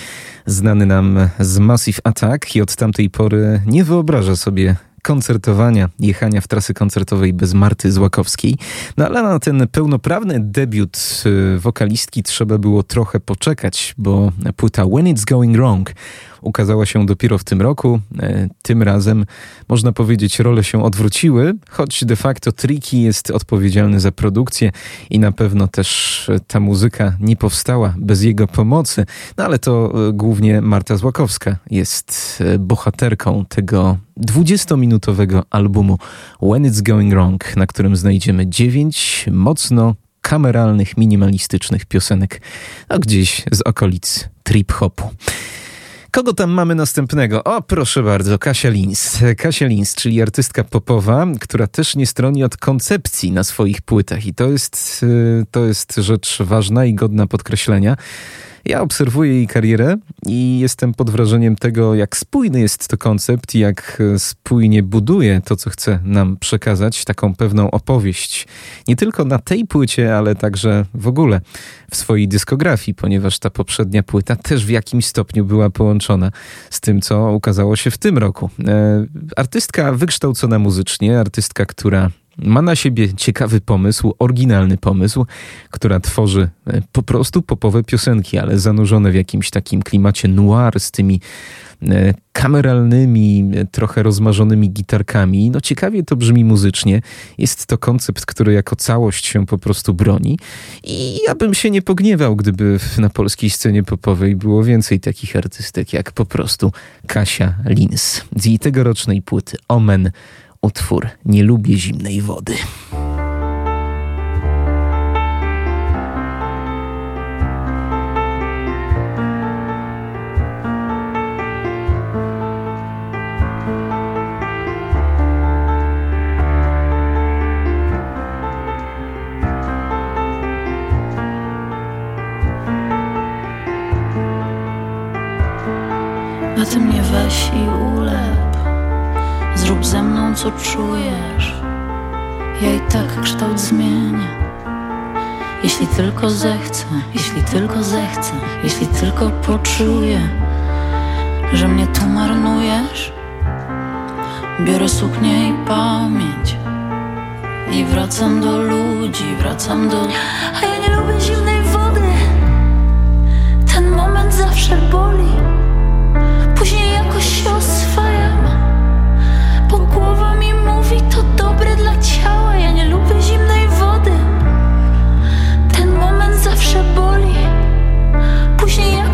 znany nam z Massive Attack i od tamtej pory nie wyobraża sobie koncertowania, jechania w trasy koncertowej bez Marty Złakowskiej. No ale na ten pełnoprawny debiut y, wokalistki trzeba było trochę poczekać, bo płyta When It's Going Wrong ukazała się dopiero w tym roku. E, Tym razem można powiedzieć role się odwróciły, choć de facto Triki jest odpowiedzialny za produkcję i na pewno też ta muzyka nie powstała bez jego pomocy. No ale to e, głównie Marta Złakowska jest e, bohaterką tego 20-minutowego albumu When It's Going Wrong, na którym znajdziemy dziewięć mocno kameralnych, minimalistycznych piosenek, a gdzieś z okolic trip-hopu. Kogo tam mamy następnego? O, proszę bardzo, Kasia Lins. Kasia Lins, czyli artystka popowa, która też nie stroni od koncepcji na swoich płytach i to jest, y, to jest rzecz ważna i godna podkreślenia. Ja obserwuję jej karierę i jestem pod wrażeniem tego, jak spójny jest to koncept i jak spójnie buduje to, co chce nam przekazać, taką pewną opowieść. Nie tylko na tej płycie, ale także w ogóle w swojej dyskografii, ponieważ ta poprzednia płyta też w jakimś stopniu była połączona z tym, co ukazało się w tym roku. E, artystka wykształcona muzycznie, artystka, która ma na siebie ciekawy pomysł, oryginalny pomysł, która tworzy e, po prostu popowe piosenki, ale zanurzone w jakimś takim klimacie noir z tymi e, kameralnymi, e, trochę rozmarzonymi gitarkami. No ciekawie to brzmi muzycznie. Jest to koncept, który jako całość się po prostu broni. I ja bym się nie pogniewał, gdyby na polskiej scenie popowej było więcej takich artystek jak po prostu Kasia Lins. Z jej tegorocznej płyty Omen utwór Nie lubię zimnej wody. A ty mnie weź i ulep Zrób ze mną co czujesz. Ja i tak kształt zmienię. Jeśli tylko zechcę, jeśli tylko zechcę Jeśli tylko poczuję Że mnie tu marnujesz. Biorę suknię i pamięć I wracam do ludzi, wracam do... A ja nie lubię zimnej wody. Ten moment zawsze boli. Później jakoś się oswajam dobre dla ciała Ja nie lubię zimnej wody. Ten moment zawsze boli. Później jakoś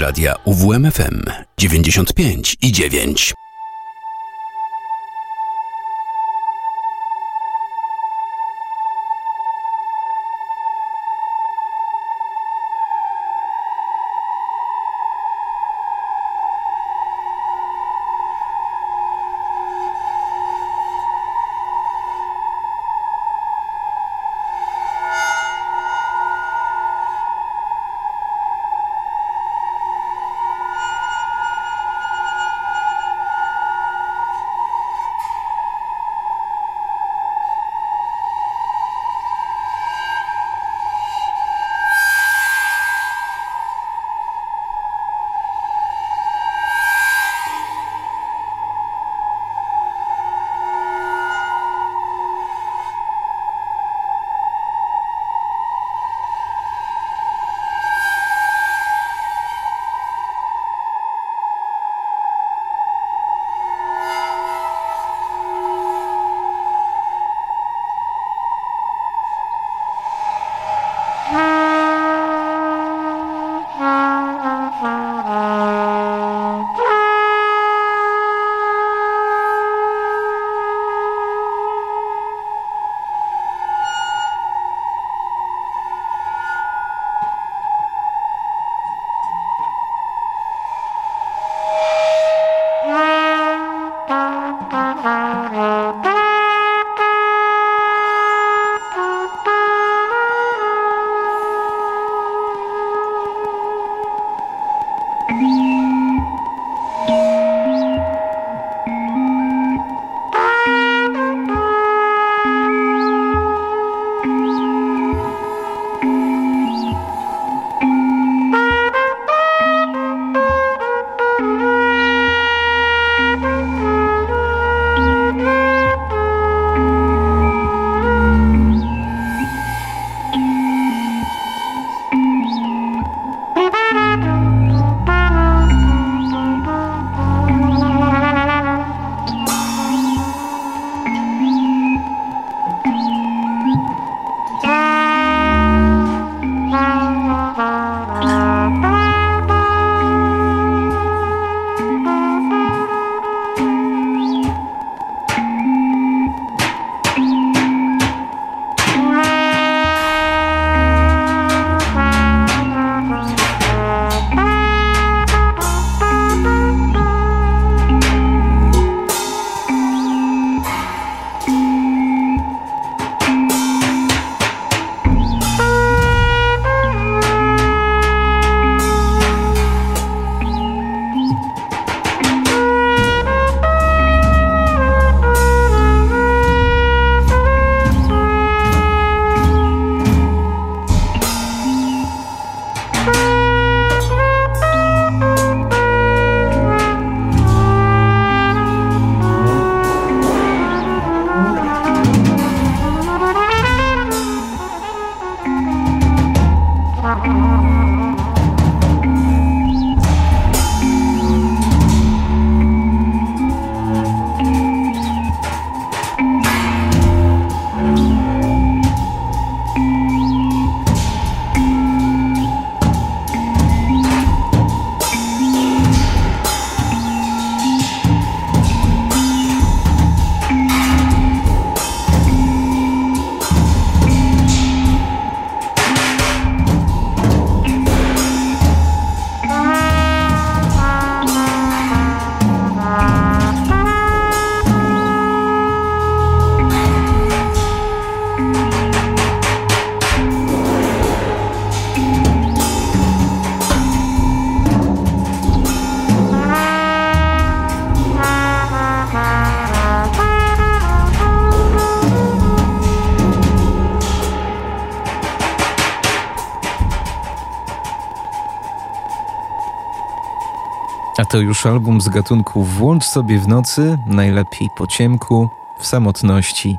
radia UWMFM 95 i 9. to już album z gatunku Włącz sobie w nocy, najlepiej po ciemku, w samotności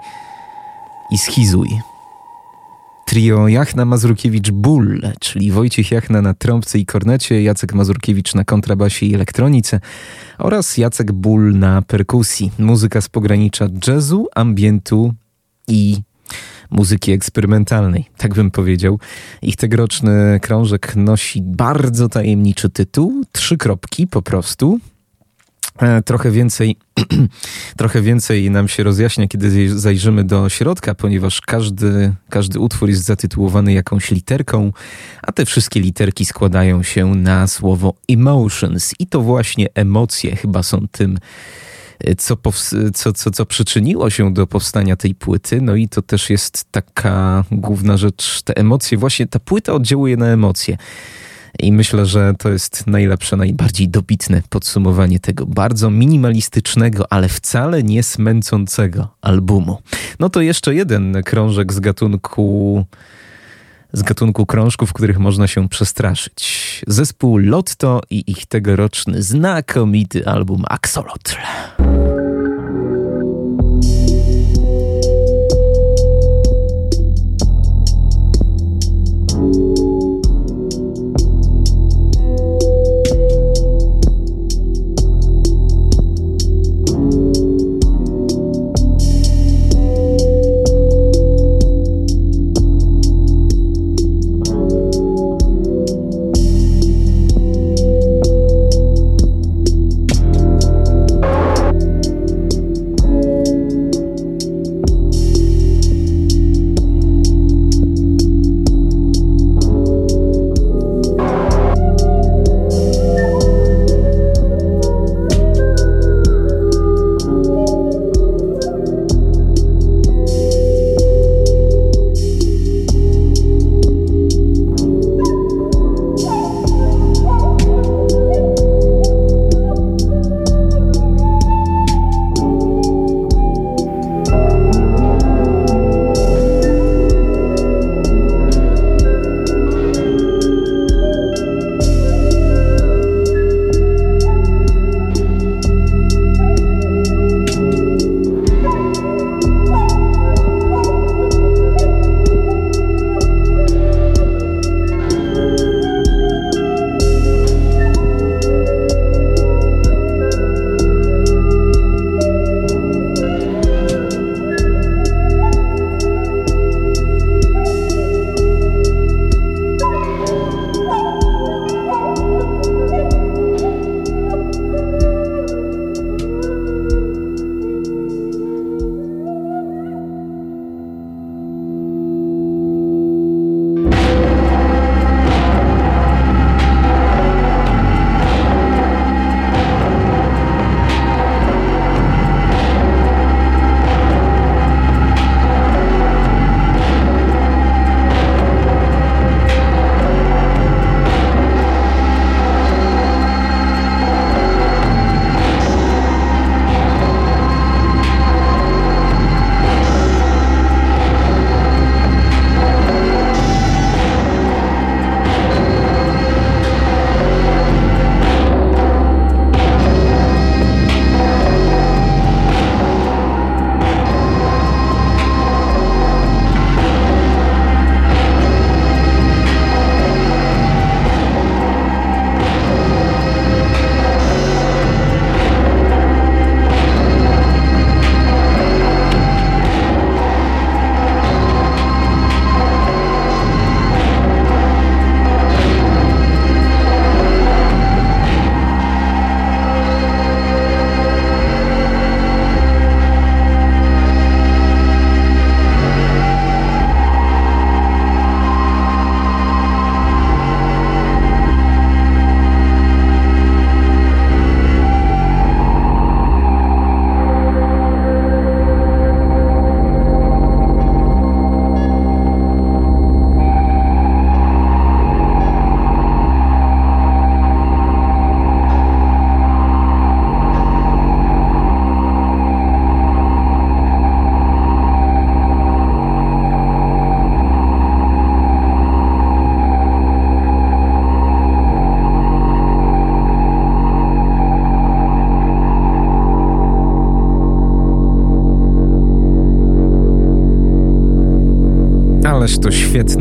i schizuj. Trio Jachna Mazurkiewicz-Bull, czyli Wojciech Jachna na trąbce i kornecie, Jacek Mazurkiewicz na kontrabasie i elektronice oraz Jacek Bull na perkusji. Muzyka z pogranicza jazzu, ambientu i muzyki eksperymentalnej, tak bym powiedział. Ich tegoroczny krążek nosi bardzo tajemniczy tytuł, trzy kropki po prostu. E, trochę więcej, trochę więcej nam się rozjaśnia, kiedy zajrzymy do środka, ponieważ każdy, każdy utwór jest zatytułowany jakąś literką, a te wszystkie literki składają się na słowo emotions. I to właśnie emocje chyba są tym, co, co, co, co przyczyniło się do powstania tej płyty. No i to też jest taka główna rzecz, te emocje. Właśnie ta płyta oddziałuje na emocje. I myślę, że to jest najlepsze, najbardziej dobitne podsumowanie tego bardzo minimalistycznego, ale wcale nie smęcącego albumu. No to jeszcze jeden krążek z gatunku z gatunku krążków, których można się przestraszyć. Zespół Lotto i ich tegoroczny znakomity album Axolotl.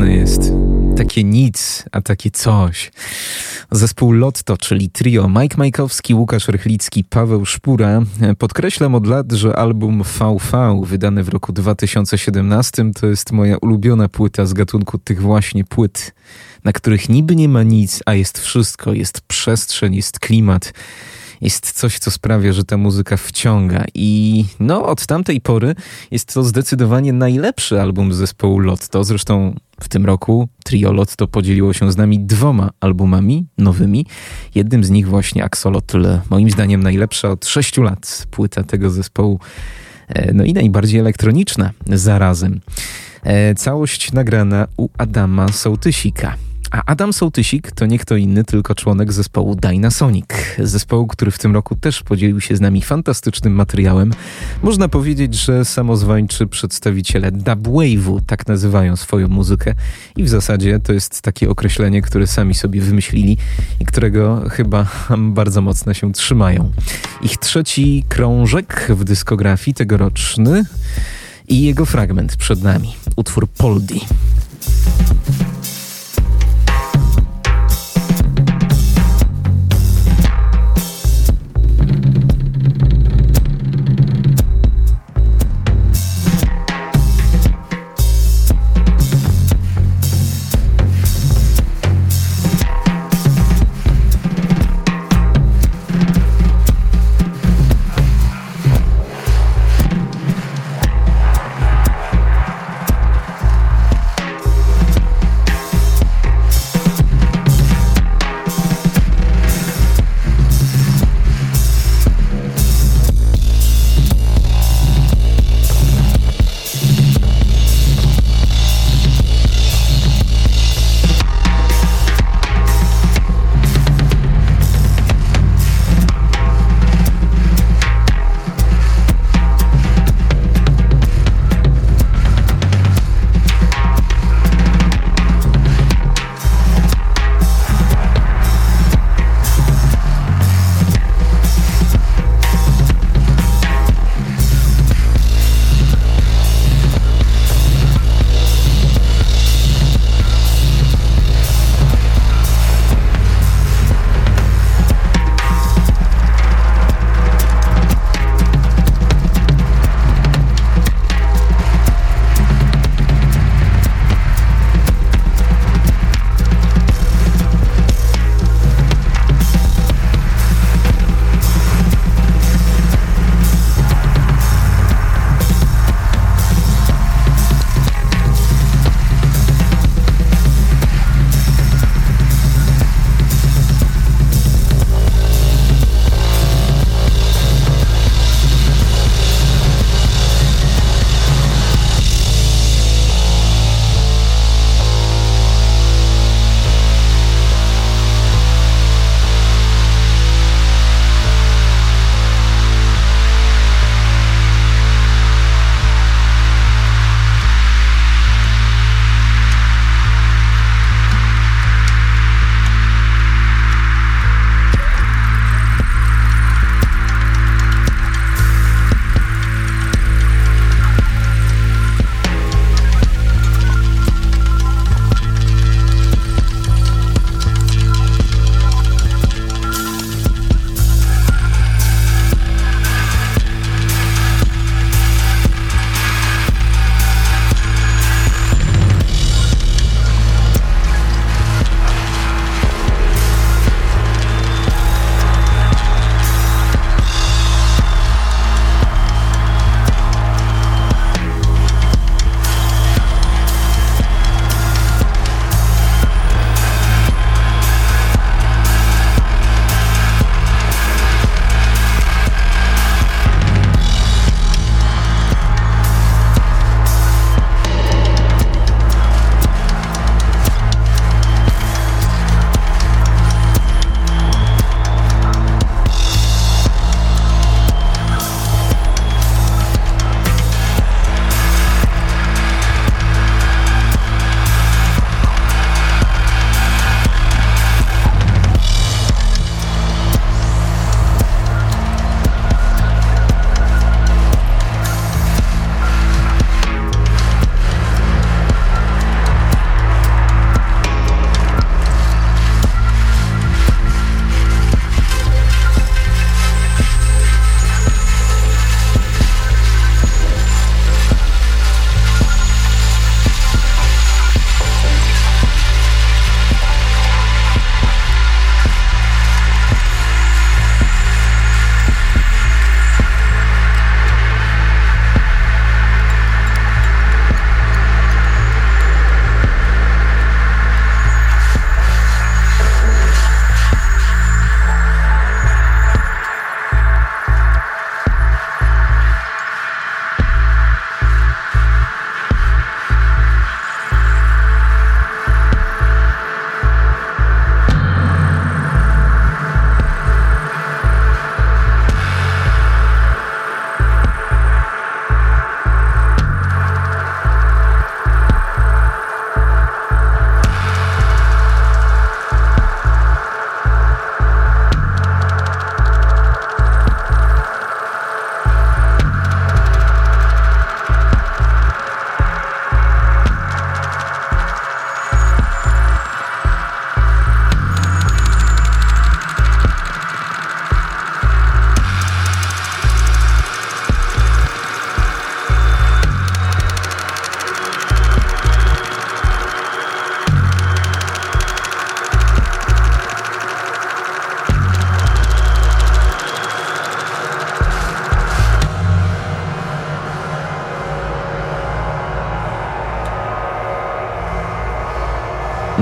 Jest. Takie nic, a takie coś. Zespół Lotto, czyli trio Mike Majkowski, Łukasz Rychlicki, Paweł Szpura. Podkreślam od lat, że album VV, wydany w roku 2017, to jest moja ulubiona płyta z gatunku tych właśnie płyt, na których niby nie ma nic, a jest wszystko. Jest przestrzeń, jest klimat jest coś, co sprawia, że ta muzyka wciąga. I no, od tamtej pory jest to zdecydowanie najlepszy album zespołu Lotto. Zresztą w tym roku trio Lotto podzieliło się z nami dwoma albumami nowymi. Jednym z nich właśnie Axolotl, moim zdaniem najlepsza od sześciu lat płyta tego zespołu. E, no i najbardziej elektroniczna zarazem. E, całość nagrana u Adama Sołtysika. A Adam Sołtysik to nie kto inny, tylko członek zespołu Dynasonic. Zespołu, który w tym roku też podzielił się z nami fantastycznym materiałem. Można powiedzieć, że samozwańczy przedstawiciele dubwave'u tak nazywają swoją muzykę i w zasadzie to jest takie określenie, które sami sobie wymyślili i którego chyba bardzo mocno się trzymają. Ich trzeci krążek w dyskografii tegoroczny i jego fragment przed nami. Utwór Poldi.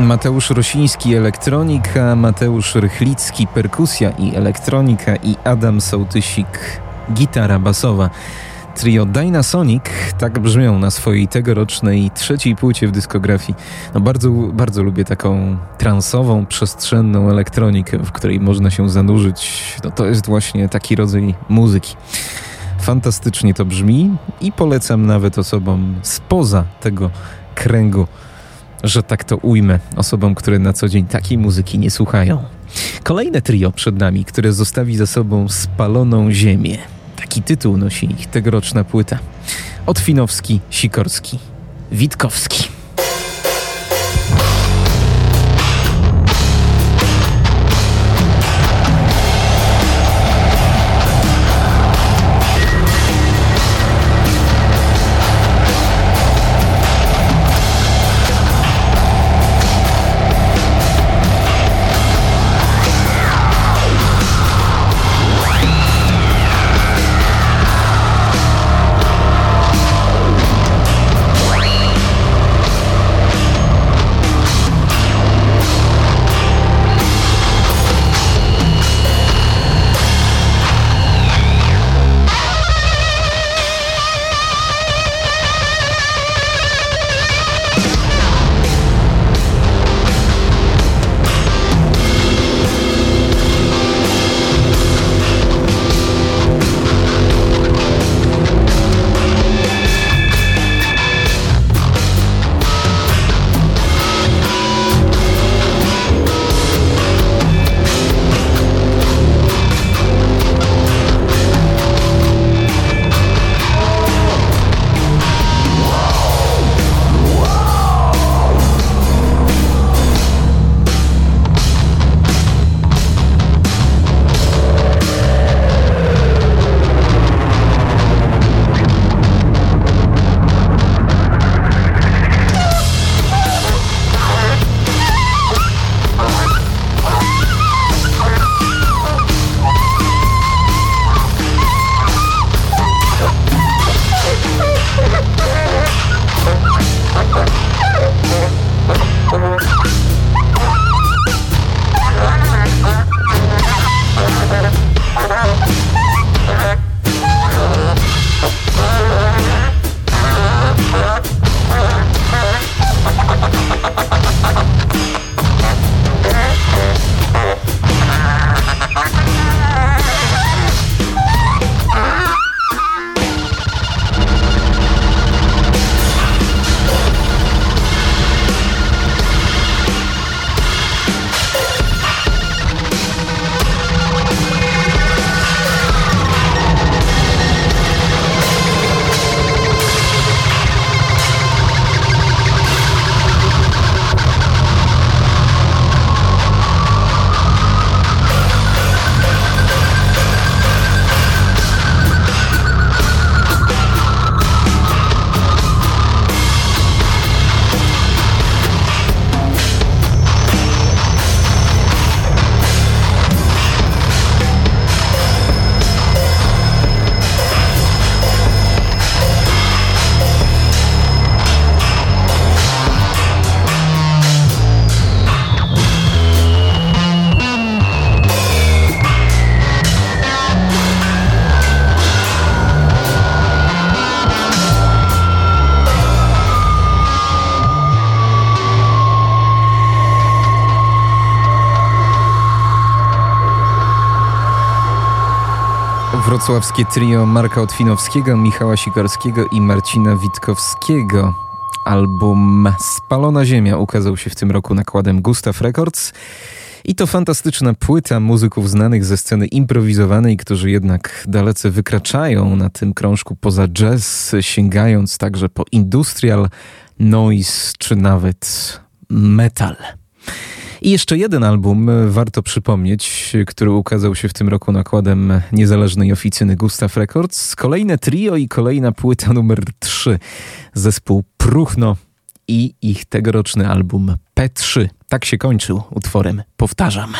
Mateusz Rosiński elektronika, Mateusz Rychlicki perkusja i elektronika i Adam Sołtysik gitara basowa. Trio Dynasonic tak brzmią na swojej tegorocznej trzeciej płycie w dyskografii. No bardzo, bardzo lubię taką transową, przestrzenną elektronikę, w której można się zanurzyć. No to jest właśnie taki rodzaj muzyki. Fantastycznie to brzmi i polecam nawet osobom spoza tego kręgu, że tak to ujmę, osobom, które na co dzień takiej muzyki nie słuchają. Kolejne trio przed nami, które zostawi za sobą spaloną ziemię. Taki tytuł nosi ich tegoroczna płyta. Otwinowski, Sikorski, Witkowski. Wrocławskie trio Marka Otwinowskiego, Michała Sikorskiego i Marcina Witkowskiego. Album Spalona Ziemia ukazał się w tym roku nakładem Gustav Records. I to fantastyczna płyta muzyków znanych ze sceny improwizowanej, którzy jednak dalece wykraczają na tym krążku poza jazz, sięgając także po industrial, noise czy nawet metal. I jeszcze jeden album e, warto przypomnieć, który ukazał się w tym roku nakładem niezależnej oficyny Gustav Records. Kolejne trio i kolejna płyta numer 3. Zespół Pruchno i ich tegoroczny album P3. Tak się kończył utworem Powtarzam.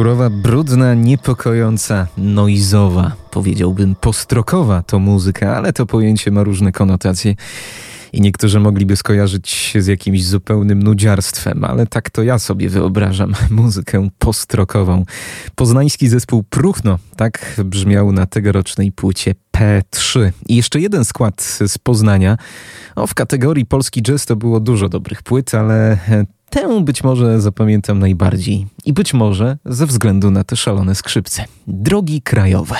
Surowa, brudna, niepokojąca, noizowa, powiedziałbym postrokowa to muzyka, ale to pojęcie ma różne konotacje i niektórzy mogliby skojarzyć się z jakimś zupełnym nudziarstwem, ale tak to ja sobie wyobrażam muzykę postrokową. Poznański zespół Pruchno, tak brzmiał na tegorocznej płycie P3. I jeszcze jeden skład z Poznania. O, w kategorii polski jazz to było dużo dobrych płyt, ale Tę być może zapamiętam najbardziej i być może ze względu na te szalone skrzypce. Drogi krajowe.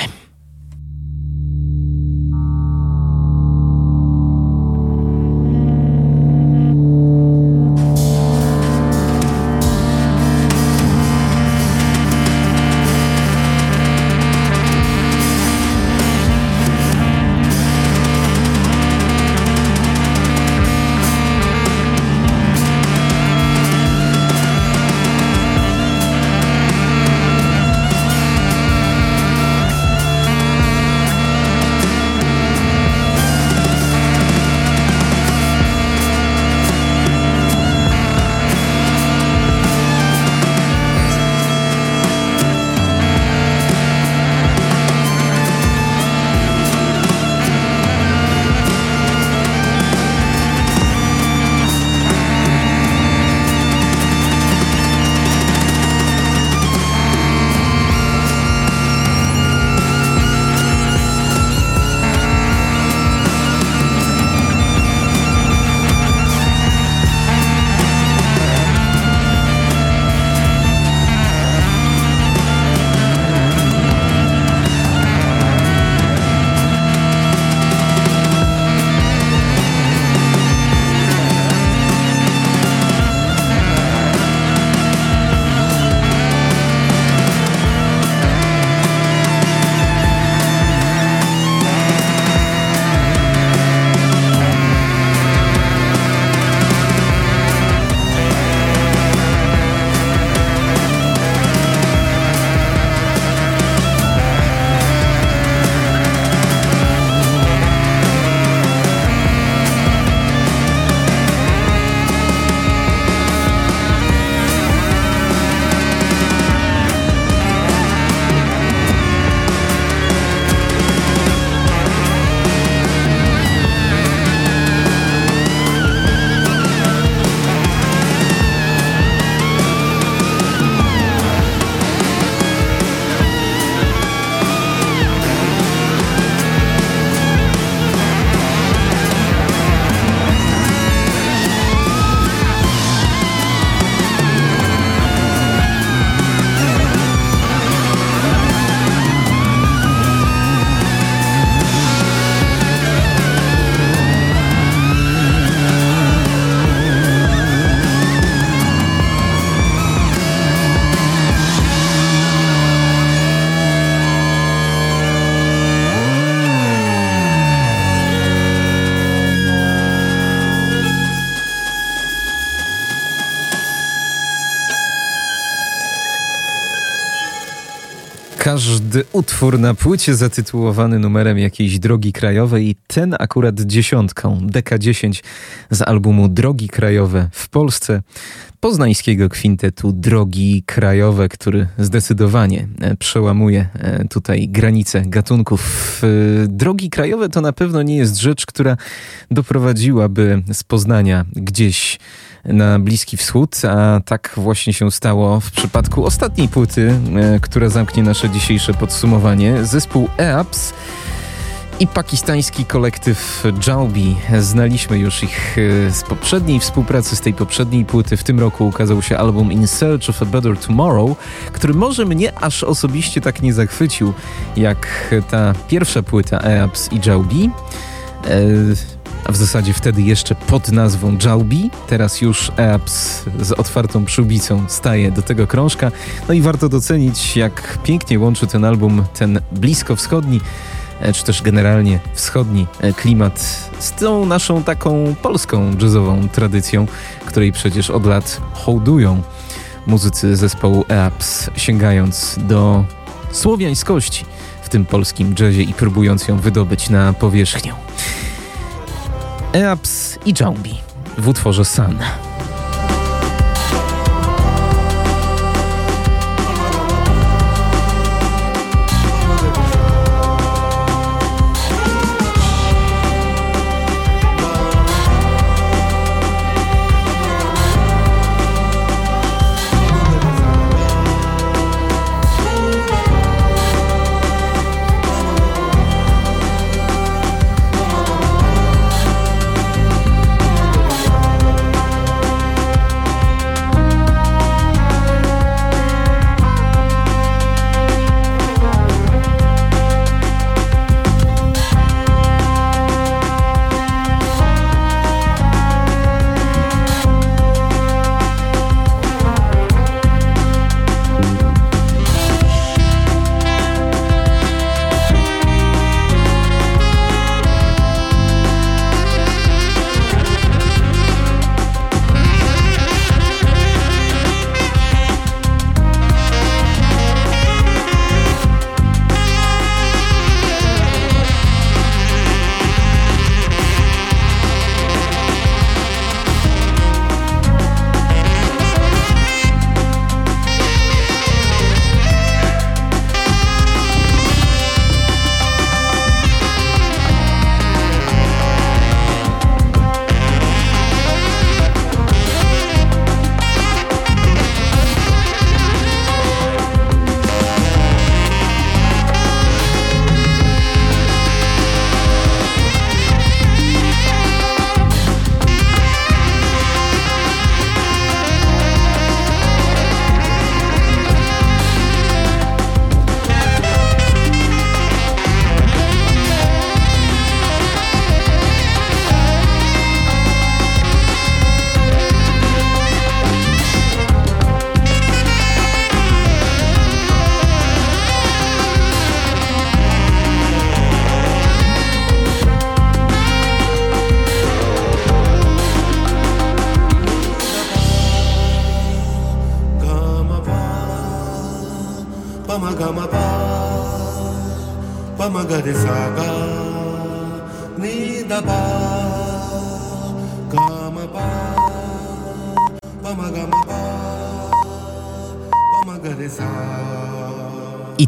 Każdy utwór na płycie zatytułowany numerem jakiejś drogi krajowej i ten akurat dziesiątką, DK10 z albumu Drogi Krajowe w Polsce, poznańskiego kwintetu Drogi Krajowe, który zdecydowanie e, przełamuje e, tutaj granice gatunków. E, drogi Krajowe to na pewno nie jest rzecz, która doprowadziłaby z Poznania gdzieś na Bliski Wschód, a tak właśnie się stało w przypadku ostatniej płyty, która zamknie nasze dzisiejsze podsumowanie. Zespół EAPS i pakistański kolektyw Jaubi. Znaliśmy już ich e, z poprzedniej współpracy, z tej poprzedniej płyty. W tym roku ukazał się album In Search of a Better Tomorrow, który może mnie aż osobiście tak nie zachwycił, jak ta pierwsza płyta EAPS i Jaubi. E a w zasadzie wtedy jeszcze pod nazwą Jalbi. Teraz już EAPS z otwartą przyłbicą staje do tego krążka. No i warto docenić, jak pięknie łączy ten album ten bliskowschodni, czy też generalnie wschodni e, klimat z tą naszą taką polską jazzową tradycją, której przecież od lat hołdują muzycy zespołu EAPS, sięgając do słowiańskości w tym polskim jazzie i próbując ją wydobyć na powierzchnię. Eaps i Jambi w utworze Sun.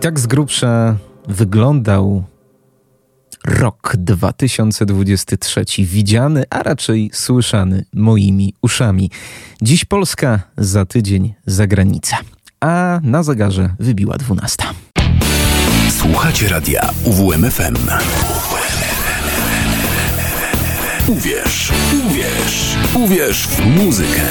Tak z grubsza wyglądał rok 2023, widziany, a raczej słyszany moimi uszami. Dziś Polska, za tydzień zagranica. A na zegarze wybiła 12. Słuchacie radia UWMFM. Uwierz, uwierz, uwierz w muzykę.